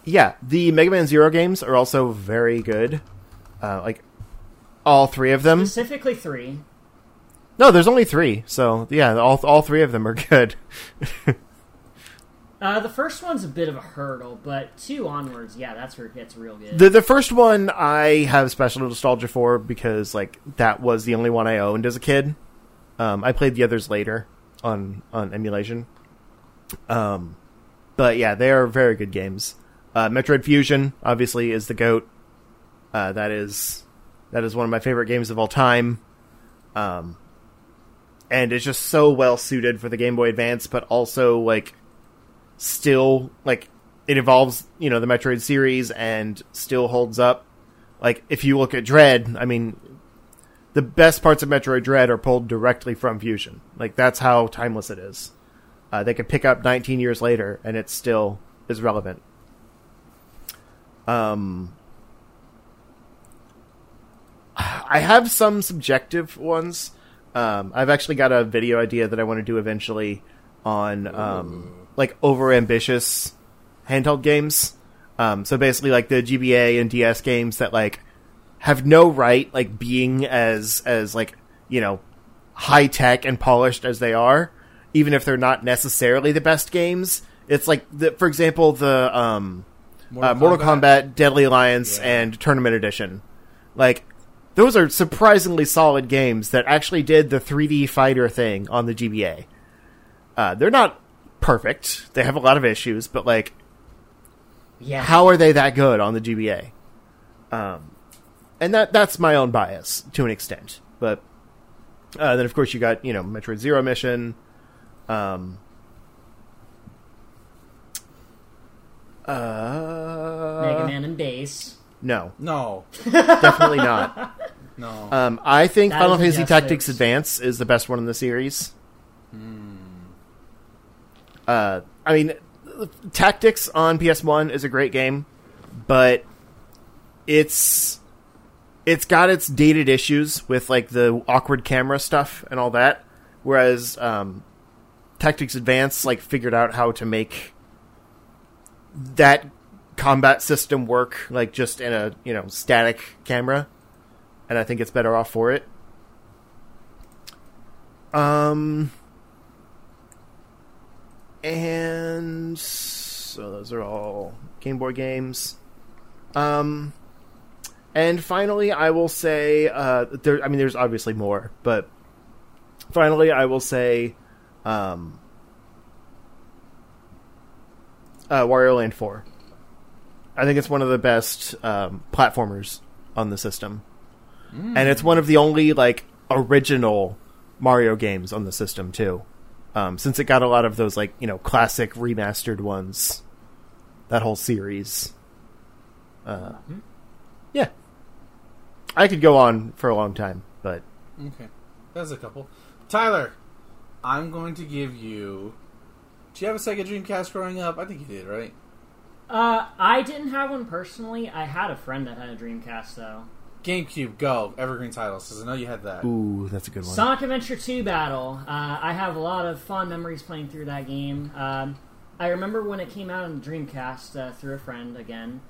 yeah, the Mega Man Zero games are also very good. Uh, like all three of them. Specifically three. No, there's only three, so yeah, all all three of them are good. Uh, the first one's a bit of a hurdle, but two onwards, yeah, that's where it gets real good. The the first one I have special nostalgia for because like that was the only one I owned as a kid. Um, I played the others later on on emulation. Um, but yeah, they are very good games. Uh, Metroid Fusion obviously is the goat. Uh, that is that is one of my favorite games of all time. Um, and it's just so well suited for the Game Boy Advance, but also like still like it evolves, you know, the Metroid series and still holds up. Like if you look at Dread, I mean, the best parts of Metroid Dread are pulled directly from Fusion. Like that's how timeless it is. Uh, they could pick up 19 years later and it still is relevant. Um, I have some subjective ones. Um, I've actually got a video idea that I want to do eventually on um, like over ambitious handheld games. Um, so basically, like the GBA and DS games that like have no right like being as as like you know high tech and polished as they are, even if they're not necessarily the best games. It's like the, for example the um, Mortal, uh, Mortal Kombat. Kombat. Deadly Alliance, yeah. and Tournament Edition. Like those are surprisingly solid games that actually did the 3D fighter thing on the GBA. Uh, they're not perfect; they have a lot of issues, but like, yeah, how are they that good on the GBA? Um, and that that's my own bias to an extent, but uh, then of course you got you know Metroid Zero Mission. Um, uh, Mega Man and Bass. No, No, definitely not. no. Um, I think That Final is Fantasy injustice. Tactics Advance is the best one in the series. Hmm. Uh, I mean, Tactics on PS1 is a great game, but it's it's got its dated issues with like the awkward camera stuff and all that. Whereas um, Tactics Advance like figured out how to make that combat system work like just in a you know static camera, and I think it's better off for it. Um, and so those are all Game Boy games. Um, and finally, I will say uh, there. I mean, there's obviously more, but finally, I will say, um, uh, Wario Land Four. I think it's one of the best um, platformers on the system, and it's one of the only like original Mario games on the system too. Um, since it got a lot of those like you know classic remastered ones, that whole series. Uh, yeah, I could go on for a long time, but Okay, that's a couple. Tyler, I'm going to give you. Do you have a Sega Dreamcast growing up? I think you did, right? Uh, I didn't have one personally. I had a friend that had a Dreamcast though. GameCube, go evergreen titles because I know you had that. ooh, that's a good one. Sonic Adventure 2 Battle. Uh, I have a lot of fond memories playing through that game. Um, I remember when it came out on the Dreamcast uh, through a friend again.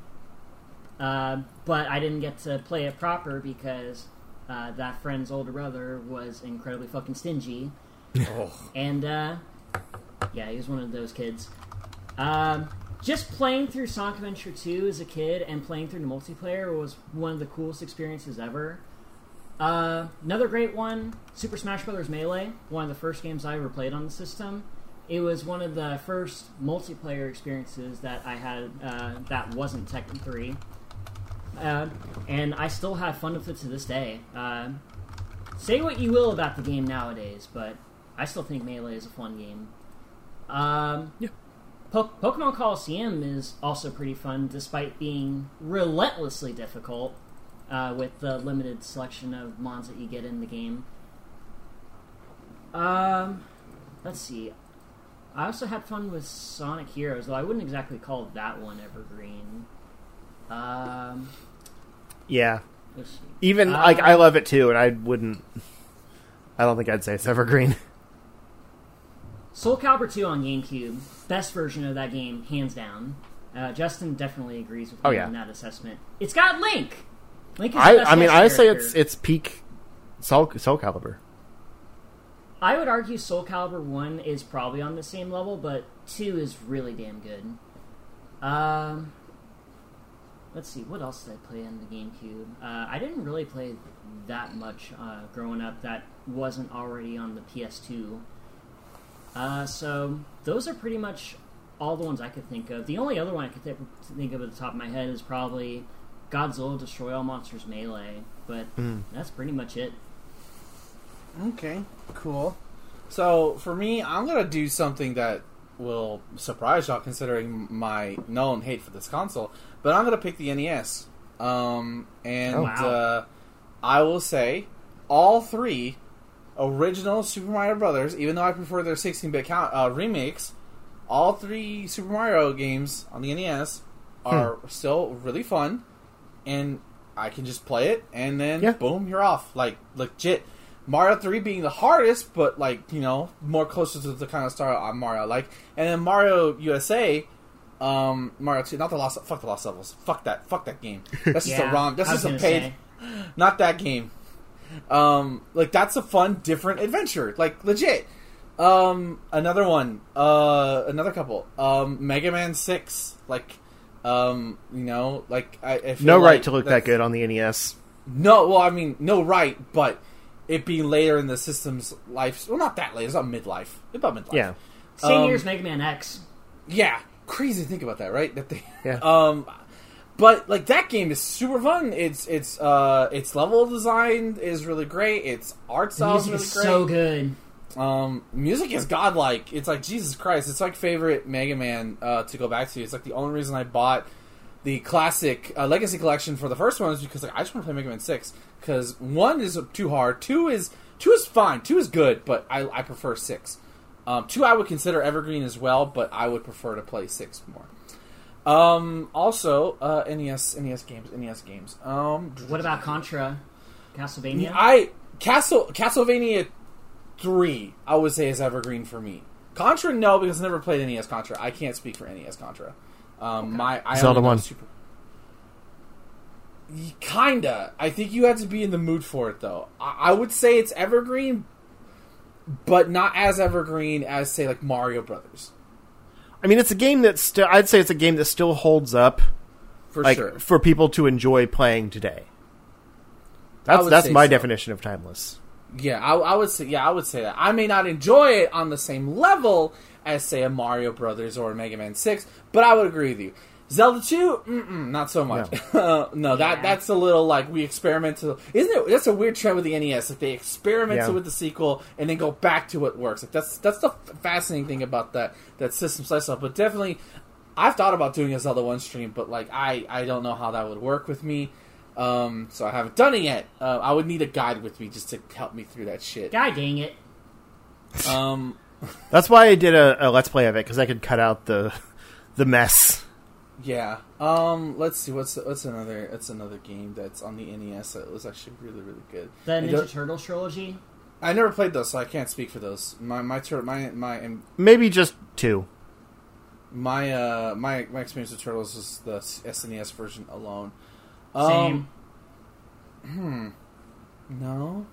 Uh, but I didn't get to play it proper because uh, that friend's older brother was incredibly fucking stingy. Oh, And, uh, yeah, he was one of those kids. Um, just playing through Sonic Adventure 2 as a kid and playing through the multiplayer was one of the coolest experiences ever. Uh, another great one, Super Smash Bros. Melee, one of the first games I ever played on the system. It was one of the first multiplayer experiences that I had uh, that wasn't Tekken 3. Uh, and I still have fun with it to this day. Uh, say what you will about the game nowadays, but I still think Melee is a fun game. Um, Yeah. Po- Pokemon Colosseum is also pretty fun, despite being relentlessly difficult uh, with the limited selection of mons that you get in the game. Um, let's see. I also had fun with Sonic Heroes, though I wouldn't exactly call that one evergreen. Um, yeah, even Uh, like I love it too, and I wouldn't. I don't think I'd say it's evergreen. Soul Calibur 2 on GameCube, best version of that game, hands down. Uh, Justin definitely agrees with me Oh, yeah. on that assessment. It's got Link. Link I, I mean, I say it's it's peak Soul Soul Calibur. I would argue Soul Calibur 1 is probably on the same level, but 2 is really damn good. Um, let's see, what else did I play on the GameCube? Uh, I didn't really play that much uh, growing up that wasn't already on the PS2. Uh, so, those are pretty much all the ones I could think of. The only other one I could th- think of at the top of my head is probably Godzilla Destroy All Monsters Melee, but Mm. that's pretty much it. okay, cool. So for me, I'm gonna do something that will surprise y'all, considering my known hate for this console. But I'm gonna pick the NES, um, and Oh. Wow. uh, I will say all three original Super Mario Brothers, even though I prefer their 16-bit count, uh, remakes, all three Super Mario games on the NES are still really fun, and I can just play it and then Yeah. boom, you're off. Like legit. Mario Three being the hardest, but like you know more closer to the kind of style on Mario like, and then Mario USA. Um, Mario 2, not the lost, fuck the lost levels, fuck that, fuck that game. That's just Yeah, a wrong, that's I was just a gonna paid, say. not that game. Um, like that's a fun, different adventure. Like legit. Um, another one. Uh, another couple. Um, Mega Man Six. Like, um, you know, like I, I feel No right like to look that good on the NES. No, well, I mean, no right, but it being later in the system's life. Well, not that late. It's not midlife. It's about midlife. Yeah. Same Um, year as Mega Man X. Yeah, crazy to think about that, right? That they, Yeah. Um, but like that game is super fun. It's it's uh its level design is really great. Its art style is really is great. so good. Um, music is godlike. It's like Jesus Christ. It's like favorite Mega Man uh, to go back to. It's like the only reason I bought the classic uh, Legacy Collection for the first one is because like I just want to play Mega Man Six because one is too hard. Two is two is fine. Two is good, but I, I prefer six. Um, two I would consider evergreen as well, but I would prefer to play six more. Um, also, uh, NES NES games NES games. Um, What about Contra? Castlevania? I Castle Castlevania three, I would say is evergreen for me. Contra, no, because I never played NES Contra. I can't speak for NES Contra. Um, My I Zelda only one. Super. Kinda. I think you have to be in the mood for it, though. I, I would say it's evergreen, but not as evergreen as say like Mario Brothers, I mean, it's a game that still. I'd say it's a game that still holds up, for like sure. for people to enjoy playing today. That's that's my so. definition of timeless. Yeah, I, I would say. Yeah, I would say that. I may not enjoy it on the same level as, say, a Mario Brothers or a Mega Man Six, but I would agree with you. Zelda Two, mm-mm, not so much. No, no that Yeah. that's a little like we experimented. Isn't it? That's a weird trend with the NES. Like they experimented Yeah. with the sequel and then go back to what works. Like that's that's the fascinating thing about that that system slice up. But definitely, I've thought about doing a Zelda One stream, but like I I don't know how that would work with me. Um, so I haven't done it yet. Uh, I would need a guide with me just to help me through that shit. God dang it. Um, That's why I did a, a let's play of it because I could cut out the the mess. Yeah. Um, let's see. What's what's another? It's another game that's on the NES that was actually really really good. The I Ninja don't- Turtles trilogy? I never played those, so I can't speak for those. My my tur- my my Maybe just two. my uh my my experience with Turtles is the SNES version alone. Same. Um, no.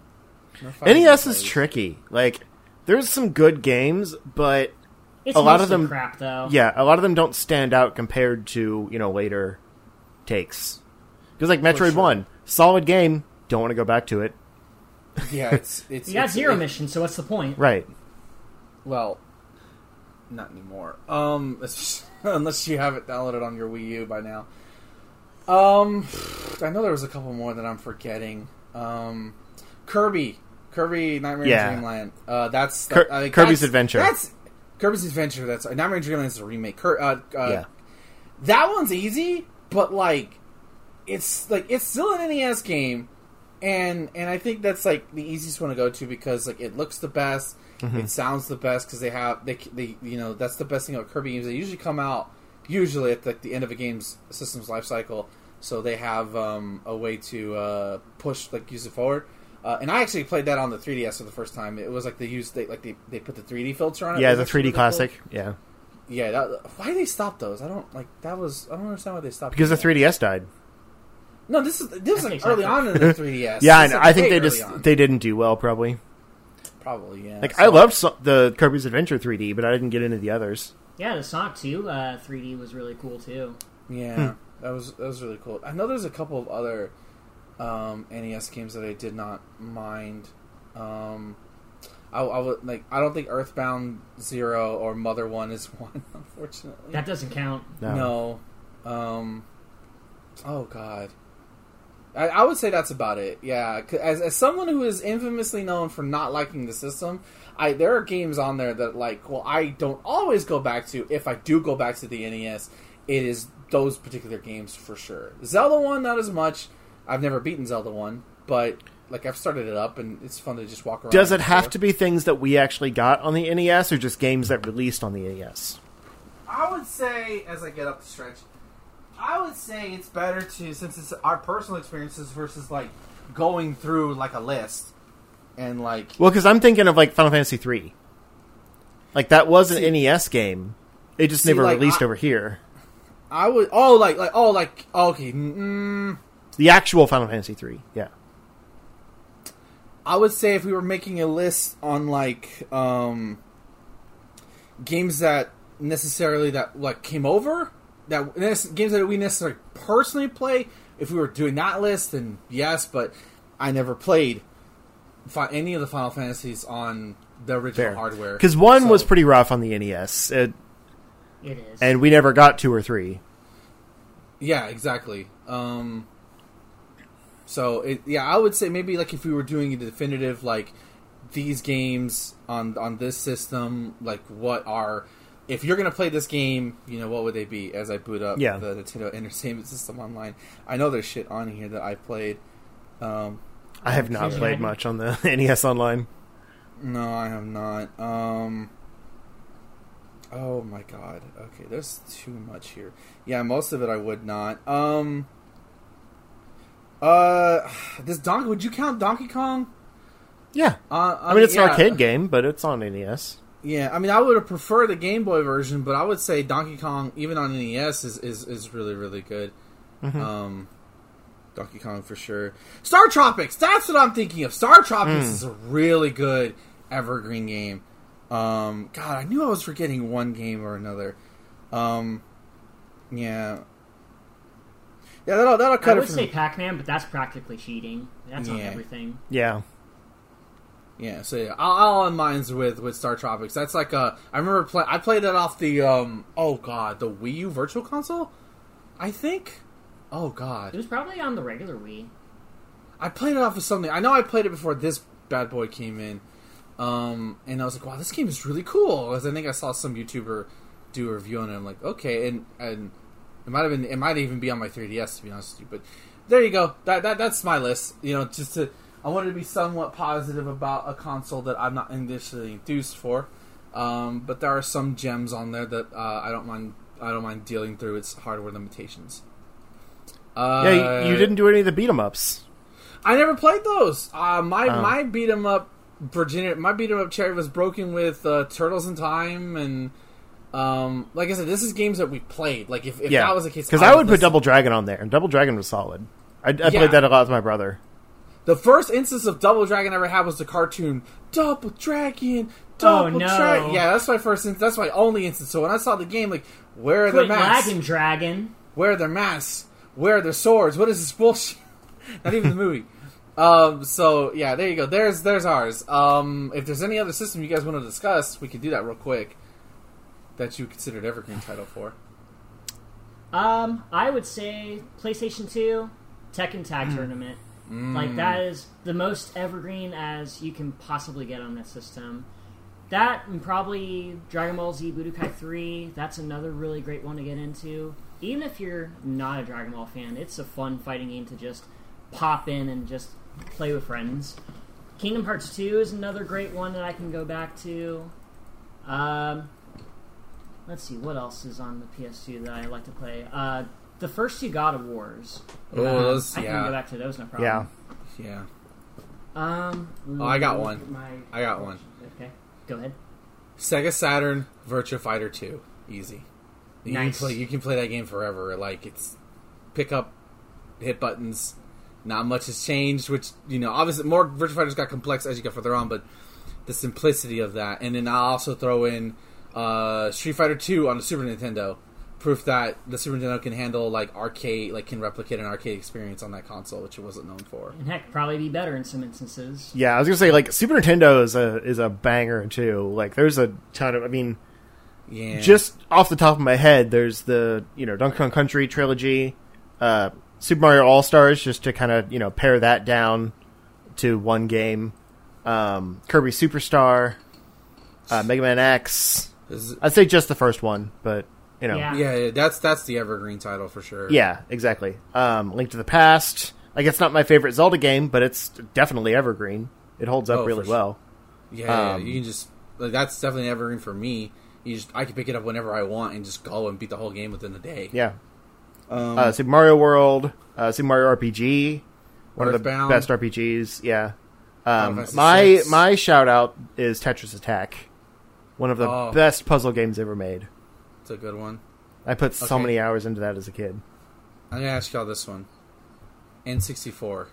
No NES is tricky. Like, there's some good games, but It's a lot of them- crap, though. yeah, a lot of them don't stand out compared to you know later takes. Because like Metroid sure. One, solid game. Don't want to go back to it. Yeah, it's it's You got it's- zero it- missions, so what's the point? Right. Well, not anymore. Um, it's- unless you have it downloaded on your Wii U by now. Um, I know there was a couple more that I'm forgetting. Um, Kirby, Kirby Nightmare Yeah. Dreamland. Uh, that's Kir- I think Kirby's that's- Adventure. That's Kirby's Adventure. That's Nightmare Dreamland is a remake. Cur- uh, uh, yeah. that one's easy, but like it's like it's still an NES game, and and I think that's like the easiest one to go to because like it looks the best, it sounds the best because they have they they you know that's the best thing about Kirby games. They usually come out usually at like the end of a game's system's life cycle, so they have um, a way to uh, push like use it forward. Uh, and I actually played that on the 3DS for the first time. It was like they used they like they, they put the 3D filter on it. It Yeah, the 3D really cool. classic. Yeah, Yeah, that, why did they stop those? I don't like that was I don't understand why they stopped because the 3DS died. No, this is this was like Exactly. early on in the 3DS. Yeah, I, This is, know. like, I think they just on. they didn't do well. Probably. probably yeah. Like So- I loved so- the Kirby's Adventure 3D, but I didn't get into the others. Yeah, the Sonic 2 uh, 3D was really cool, too. Yeah, that was that was really cool. I know there's a couple of other um, NES games that I did not mind. Um, I, I would like. I don't think Earthbound Zero or Mother One is one, unfortunately. That doesn't count. No. No. Um. Oh God. I, I would say that's about it. Yeah, As, as someone who is infamously known for not liking the system, I there are games on there that like. Well, I don't always go back to. If I do go back to the NES, it is those particular games for sure. Zelda one, not as much. I've never beaten Zelda one, but like I've started it up and it's fun to just walk around. Does it have stuff. to be things that we actually got on the NES, or just games that released on the NES? I would say, as I get up the stretch, I would say it's better to since it's our personal experiences versus like going through like a list and like Well, because I'm thinking of like Final Fantasy three. Like that was an See- NES game. It just See, never like, released I- over here. I would oh like like oh like okay mm, The actual Final Fantasy three. Yeah. I would say if we were making a list on like um games that necessarily that like came over that games that we necessarily personally play if we were doing that list then yes but I never played any of the Final Fantasies on the original Fair. hardware Because one So- was pretty rough on the NES, it, It is. and we never got two or three. Yeah, exactly. Um, so it, yeah, I would say maybe like if we were doing a definitive like these games on on this system, like what are if you're gonna play this game, you know what would they be? As I boot up Yeah. the Nintendo Entertainment System online, I know there's shit on here that I played. Um, I have not Yeah. played much on the NES Online. no, I have not. Um, oh my god. Okay, there's too much here. Yeah, most of it I would not. Um, uh, this Donkey. Would you count Donkey Kong? Yeah. Uh, I mean, it's an arcade game, but it's on NES. Yeah, I mean, I would have preferred the Game Boy version, but I would say Donkey Kong, even on NES, is is, is really really good. Mm-hmm. Um, Donkey Kong for sure. Star Tropics, that's what I'm thinking of. Star Tropics Mm. is a really good evergreen game. Um, God, I knew I was forgetting one game or another. Um, yeah, yeah, that'll that'll I cut it would for say me. Pac-Man, but that's practically cheating. That's on Yeah. everything. Yeah. Yeah, so yeah, all, all on mine's with with Star Tropics. That's like a. I remember play. I played that off the um. Oh god, the Wii U Virtual Console. I think. Oh god. It god, was probably on the regular Wii. I played it off of something. I know I played it before this bad boy came in. Um, and I was like, wow, this game is really cool. Because I think I saw some YouTuber do a review on it. I'm like, okay, and and it might have been, it might even be on my 3DS to be honest with you. But there you go. That that that's my list. You know, just to I wanted to be somewhat positive about a console that I'm not initially enthused for. Um, but there are some gems on there that uh, I don't mind. I don't mind dealing through its hardware limitations. Uh, Yeah, you, you didn't do any of the beat 'em ups. I never played those. Uh, my Oh. my beat 'em up Virginia, my beat 'em up cherry was broken with uh, Turtles in Time, and um, like I said, this is games that we played. Like if, if Yeah. that was the case, Because I would put listen- Double Dragon on there, and Double Dragon was solid. I, I Yeah. played that a lot with my brother. The first instance of Double Dragon I ever had was the cartoon Double Dragon. Double Oh, no. Dragon. Yeah, that's my first. In- that's my only instance. So when I saw the game, like, where are their Quit masks? lagging, Dragon. Where are their masks? Where are their swords? What is this bullshit? Not even the movie. Um, so yeah, there you go. There's there's ours. Um, if there's any other system you guys want to discuss, we can do that real quick. That you considered evergreen title for. Um, I would say PlayStation 2, Tekken Tag Hmm. Tournament. Like that is the most evergreen as you can possibly get on this system. That and probably Dragon Ball Z Budokai 3. That's another really great one to get into. Even if you're not a Dragon Ball fan, it's a fun fighting game to just pop in and just play with friends. Kingdom Hearts 2 is another great one that I can go back to. Um, let's see, what else is on the PS2 that I like to play? Uh, the first two God of Wars. Oh, Uh, those- I can yeah. go back to those, no problem. Yeah. Yeah, Um. Oh, I got one. my- I got one. Okay, go ahead. Sega Saturn Virtua Fighter Two, easy. You Nice. can play. You can play that game forever. Like it's pick up, hit buttons. Not much has changed. Which you know, obviously, more Virtua Fighters got complex as you get further on, but the simplicity of that. And then I'll also throw in uh, Street Fighter Two on the Super Nintendo. Proof that the Super Nintendo can handle like arcade, like can replicate an arcade experience on that console, which it wasn't known for. And heck, probably be better in some instances. Yeah, I was gonna say like Super Nintendo is a is a banger too. Like there's a ton of I mean Yeah, just off the top of my head, there's the you know Donkey Kong Country trilogy, uh, Super Mario All Stars, just to kind of you know pare that down to one game. Um, Kirby Superstar, uh, Mega Man X. Is- I'd say just the first one, but you know, Yeah. yeah, yeah, that's that's the evergreen title for sure. yeah, exactly. Um, Link to the Past. Like it's not my favorite Zelda game, but it's definitely evergreen. It holds up Oh, really for well. Yeah, yeah, Um, you can just like, that's definitely evergreen for me. You just I can pick it up whenever I want and just go and beat the whole game within a day. Yeah. Um, uh, Super Mario World, uh, Super Mario RPG, one of the best RPGs. Yeah. Um, my my shout out is Tetris Attack, one of the Oh. best puzzle games ever made. it's a good one. I put so Okay. many hours into that as a kid. I'm gonna ask y'all this one. N64.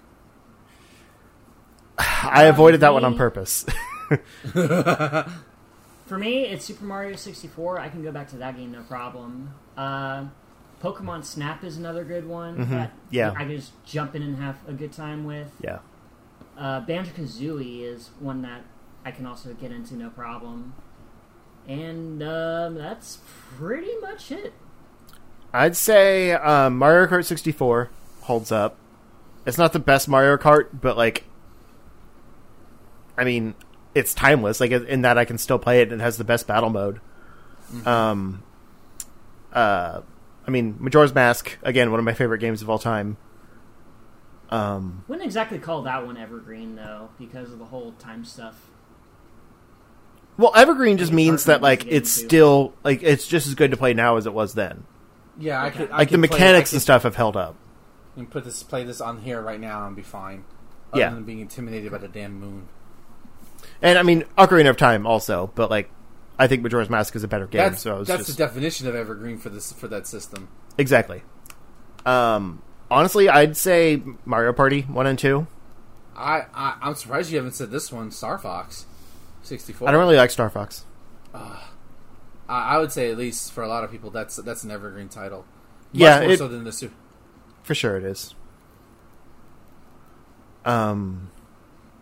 I avoided that one on purpose. For me, it's Super Mario 64. I can go back to that game no problem. Uh, Pokemon Snap is another good one. Mhm. That Yeah. I can just jump in and have a good time with. yeah. Uh, Banjo Kazooie is one that I can also get into no problem. And um, that's pretty much it. I'd say um, Mario Kart 64 holds up. It's not the best Mario Kart, but like, I mean, it's timeless. Like in that, I can still play it. and It has the best battle mode. Um, uh, I mean, Majora's Mask again, one of my favorite games of all time. Um, Wouldn't exactly call that one evergreen though, because of the whole time stuff. Well, Evergreen just means hard that like it's into. still like it's just as good to play now as it was then. Yeah, I could. I Like the could play- mechanics I and stuff have held up. could And put this, play this on here right now and be fine. Other Yeah. than being intimidated by the damn moon. And I mean, Ocarina of Time also, but like, I think Majora's Mask is a better game. That's so that's just the definition of evergreen for this for that system. exactly. Um, honestly, I'd say Mario Party one and two. I, I I'm surprised you haven't said this one, Star Fox, sixty four. I don't really like Star Fox. I, I would say at least for a lot of people that's that's an evergreen title. Much Yeah, more it- so than the Super. For sure, it is. Um,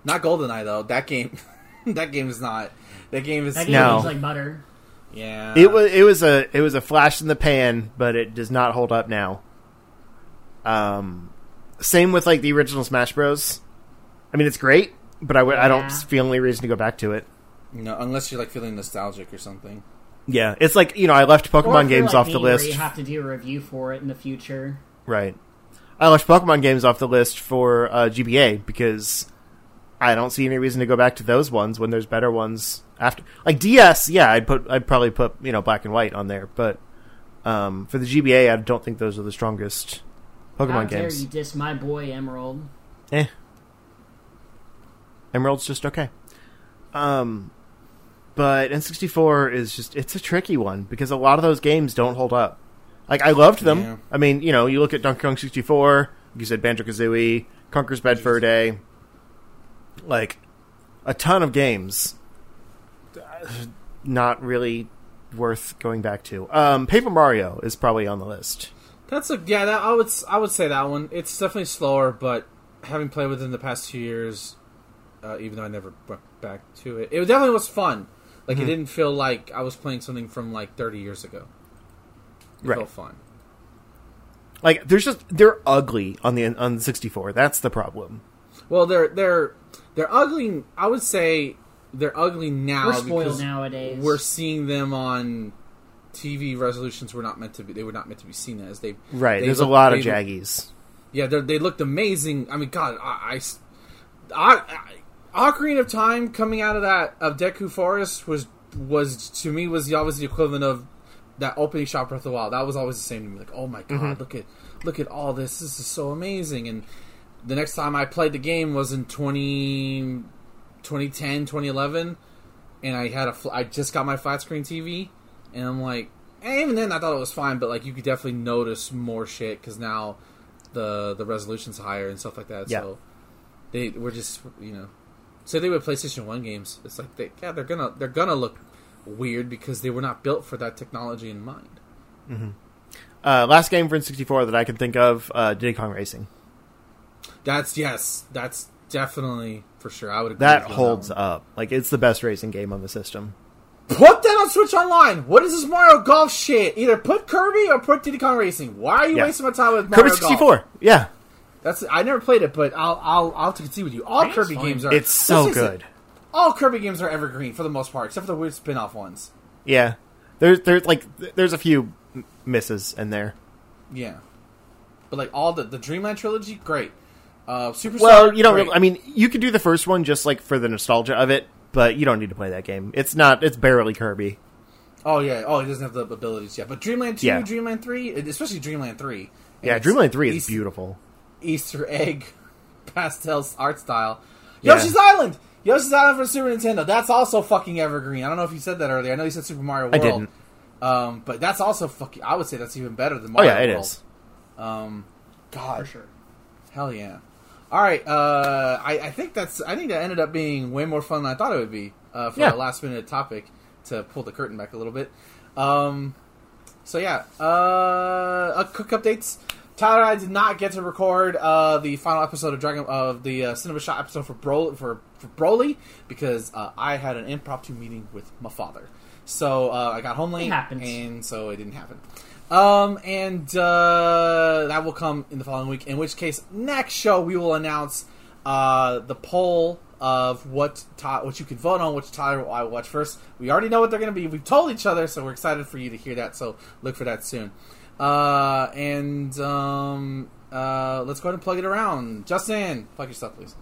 Not GoldenEye though. That game, that game is not. That game is That game No. like butter. yeah. it was it was a it was a flash in the pan, but it does not hold up now. Um, same with like the original Smash Bros. I mean, it's great, but I would I don't feel any reason to go back to it. No, unless you're like feeling nostalgic or something. Yeah, it's like you know I left Or Pokemon if games like off the me, where list. You have to do a review for it in the future. Right. I left Pokemon games off the list for uh, GBA because I don't see any reason to go back to those ones when there's better ones after. Like DS, yeah, I'd put I'd probably put you know Black and White on there, but um, for the GBA, I don't think those are the strongest How Pokemon dare games. you diss my boy Emerald? Eh. Emerald's just okay. Um, but N64 is just it's a tricky one because a lot of those games don't hold up. Like I loved them. Yeah. I mean, you know, you look at Donkey Kong 64, like you said Banjo Kazooie, Conker's Bad Fur Day, like a ton of games. uh, Not really worth going back to. Um, Paper Mario is probably on the list. That's a yeah. That, I would I would say that one. It's definitely slower, but having played with it in the past two years, uh, even though I never went back to it, it definitely was fun. Like Mm-hmm. it didn't feel like I was playing something from like 30 years ago. It Right. felt fun. Like there's just they're ugly on the on the 64. That's the problem. Well, they're they're they're ugly. I would say they're ugly now We're spoiled because nowadays. we're seeing them on TV resolutions. We're not meant to be. They were not meant to be seen as they. Right. they There's look- a lot of they look- jaggies. Yeah, they're- looked amazing. I mean, God, I, I s- I- I- Ocarina of Time coming out of that of Deku Forest was was to me was the, the equivalent of that opening shot Breath of the Wild. That was always the same to me. Like, oh my God, mm-hmm. look at look at all this. This is so amazing. And the next time I played the game was in 20, 2010, 2011, and I had a I just got my flat screen TV, and I'm like, and even then I thought it was fine, but like you could definitely notice more shit because now the the resolution's higher and stuff like that. Yeah. So they were just you know, say they were PlayStation One games. It's like they yeah they're gonna they're gonna look weird because they were not built for that technology in mind. Uh, last game for N64 that I can think of, uh, Diddy Kong Racing. That's yes, that's definitely for sure. I would agree That holds one. up. Like it's the best racing game on the system. Put that on Switch Online. What is this Mario Golf shit? Either put Kirby or put Diddy Kong Racing. Why are you Yeah. wasting my time with Mario Kirby Golf? 64. Yeah, That's I never played it, but I'll I'll I'll have to concede with you. All Kirby fun. games are it's so let's it, good. all Kirby games are evergreen for the most part, except for the weird spin-off ones. Yeah, there's there's like there's a few misses in there. Yeah, but like all the the Dreamland trilogy, great. Uh, Superstar. Well, you don't. great. Really, I mean, you could do the first one just like for the nostalgia of it, but you don't need to play that game. It's not. It's barely Kirby. oh yeah, oh he doesn't have the abilities yet. But Dreamland two, Yeah. Dreamland three, especially Dreamland three, Yeah, Dreamland Three is beautiful. Easter egg pastel art style. Yeah. Yoshi's Island. Yoshi's Island for Super Nintendo. That's also fucking evergreen. I don't know if you said that earlier. I know you said Super Mario World. I didn't. Um, but that's also fucking. I would say that's even better than Oh Mario yeah, it World. is. Um, God, For sure. hell yeah. All right, uh, I, I think that's. I think that ended up being way more fun than I thought it would be uh, for Yeah. a last minute topic to pull the curtain back a little bit. Um, so yeah, uh, uh, quick updates. Tyler and I did not get to record uh, the final episode of Dragon of the uh, Cinema Shot episode for Bro for, for Broly because uh, I had an impromptu meeting with my father. So uh, I got home late, and so it didn't happen. Um, and uh, that will come in the following week. In which case, next show we will announce uh, the poll of what Ty- what you can vote on, which Tyler I watch first. We already know what they're going to be. We've told each other, so we're excited for you to hear that. So look for that soon. Uh, and um, uh, let's go ahead and plug it around. Justin, plug your stuff, please.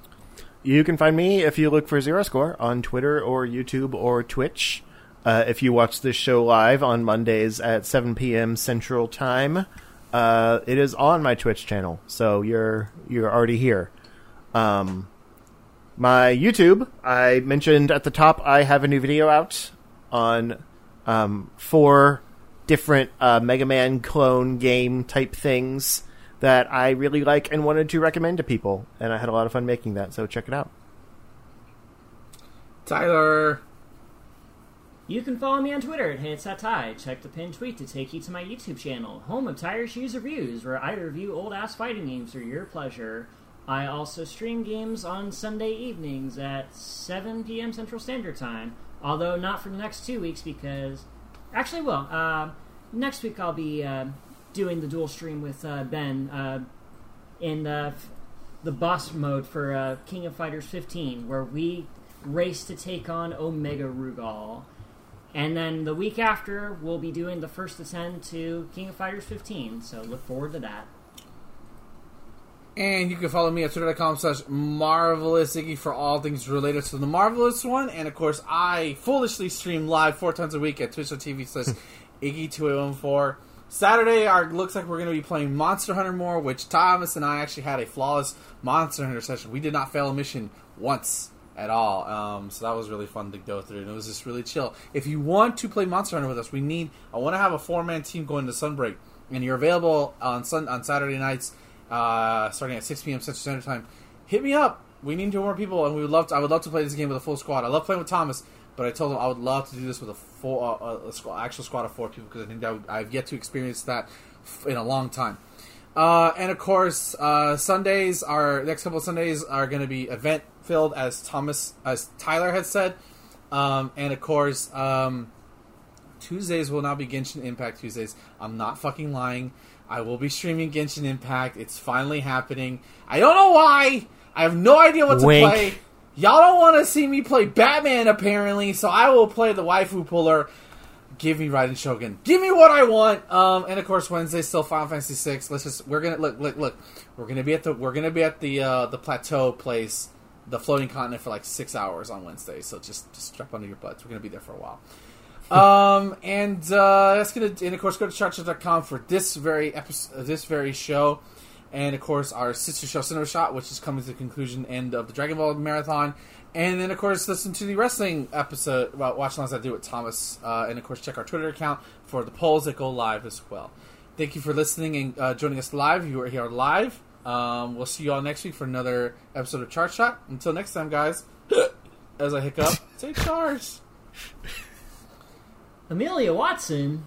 You can find me if you look for Zero Score on Twitter or YouTube or Twitch. Uh, if you watch this show live on Mondays at 7 p.m. Central Time, uh, it is on my Twitch channel, so you're you're already here. Um, my YouTube, I mentioned at the top, I have a new video out on um, four different uh, Mega Man clone game type things that I really like and wanted to recommend to people, and I had a lot of fun making that. So check it out. Tyler. You can follow me on Twitter at HeyIt'sThatTie. Check the pinned tweet to take you to my YouTube channel, home of Tire Shoes Reviews, where I review old ass fighting games for your pleasure. I also stream games on Sunday evenings at 7 p.m. Central Standard Time, although not for the next two weeks because. Actually, well, uh, next week I'll be uh, doing the dual stream with uh, Ben uh, in the, the boss mode for uh, King of Fighters 15, where we race to take on Omega Rugal. And then the week after, we'll be doing the first ascent to King of Fighters 15. So look forward to that. And you can follow me at twitter.com slash marvelous Iggy for all things related to the marvelous one. And of course, I foolishly stream live four times a week at twitch.tv slash Iggy2814. Saturday, our looks like we're going to be playing Monster Hunter more, which Thomas and I actually had a flawless Monster Hunter session. We did not fail a mission once at all. Um, so that was really fun to go through, and it was just really chill. If you want to play Monster Hunter with us, we need. I want to have a four man team going to Sunbreak, and you're available on Sun on Saturday nights, uh, starting at 6 p.m. Central Standard Time. Hit me up. We need two more people, and we would love. To, I would love to play this game with a full squad. I love playing with Thomas, but I told him I would love to do this with a full, uh, a squad, actual squad of four people because I think that would, I've yet to experience that in a long time. Uh, and of course, uh, Sundays are next couple of Sundays are going to be event filled, as Thomas, as Tyler had said. Um, and of course, um, Tuesdays will now be Genshin Impact Tuesdays. I'm not fucking lying. I will be streaming Genshin Impact. It's finally happening. I don't know why. I have no idea what to Wink. play. Y'all don't want to see me play Batman, apparently, so I will play the waifu puller. Give me Raiden Shogun. Give me what I want. Um, and of course Wednesday still Final Fantasy Six. Let's just we're gonna look look look. We're gonna be at the we're gonna be at the uh, the plateau place, the floating continent for like six hours on Wednesday. So just just strap under your butts. We're gonna be there for a while. Um, and uh, that's gonna and of course go to chartshot.com for this very episode, this very show, and of course our sister show Cinema Shot, which is coming to the conclusion end of the Dragon Ball marathon. And then, of course, listen to the wrestling episode about Watch Alongs I do with Thomas. Uh, and, of course, check our Twitter account for the polls that go live as well. Thank you for listening and uh, joining us live. You are here live. Um, we'll see you all next week for another episode of Chart Shot. Until next time, guys, as I hiccup, take chars. Amelia Watson.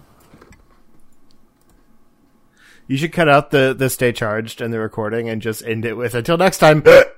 You should cut out the the stay charged and the recording and just end it with until next time.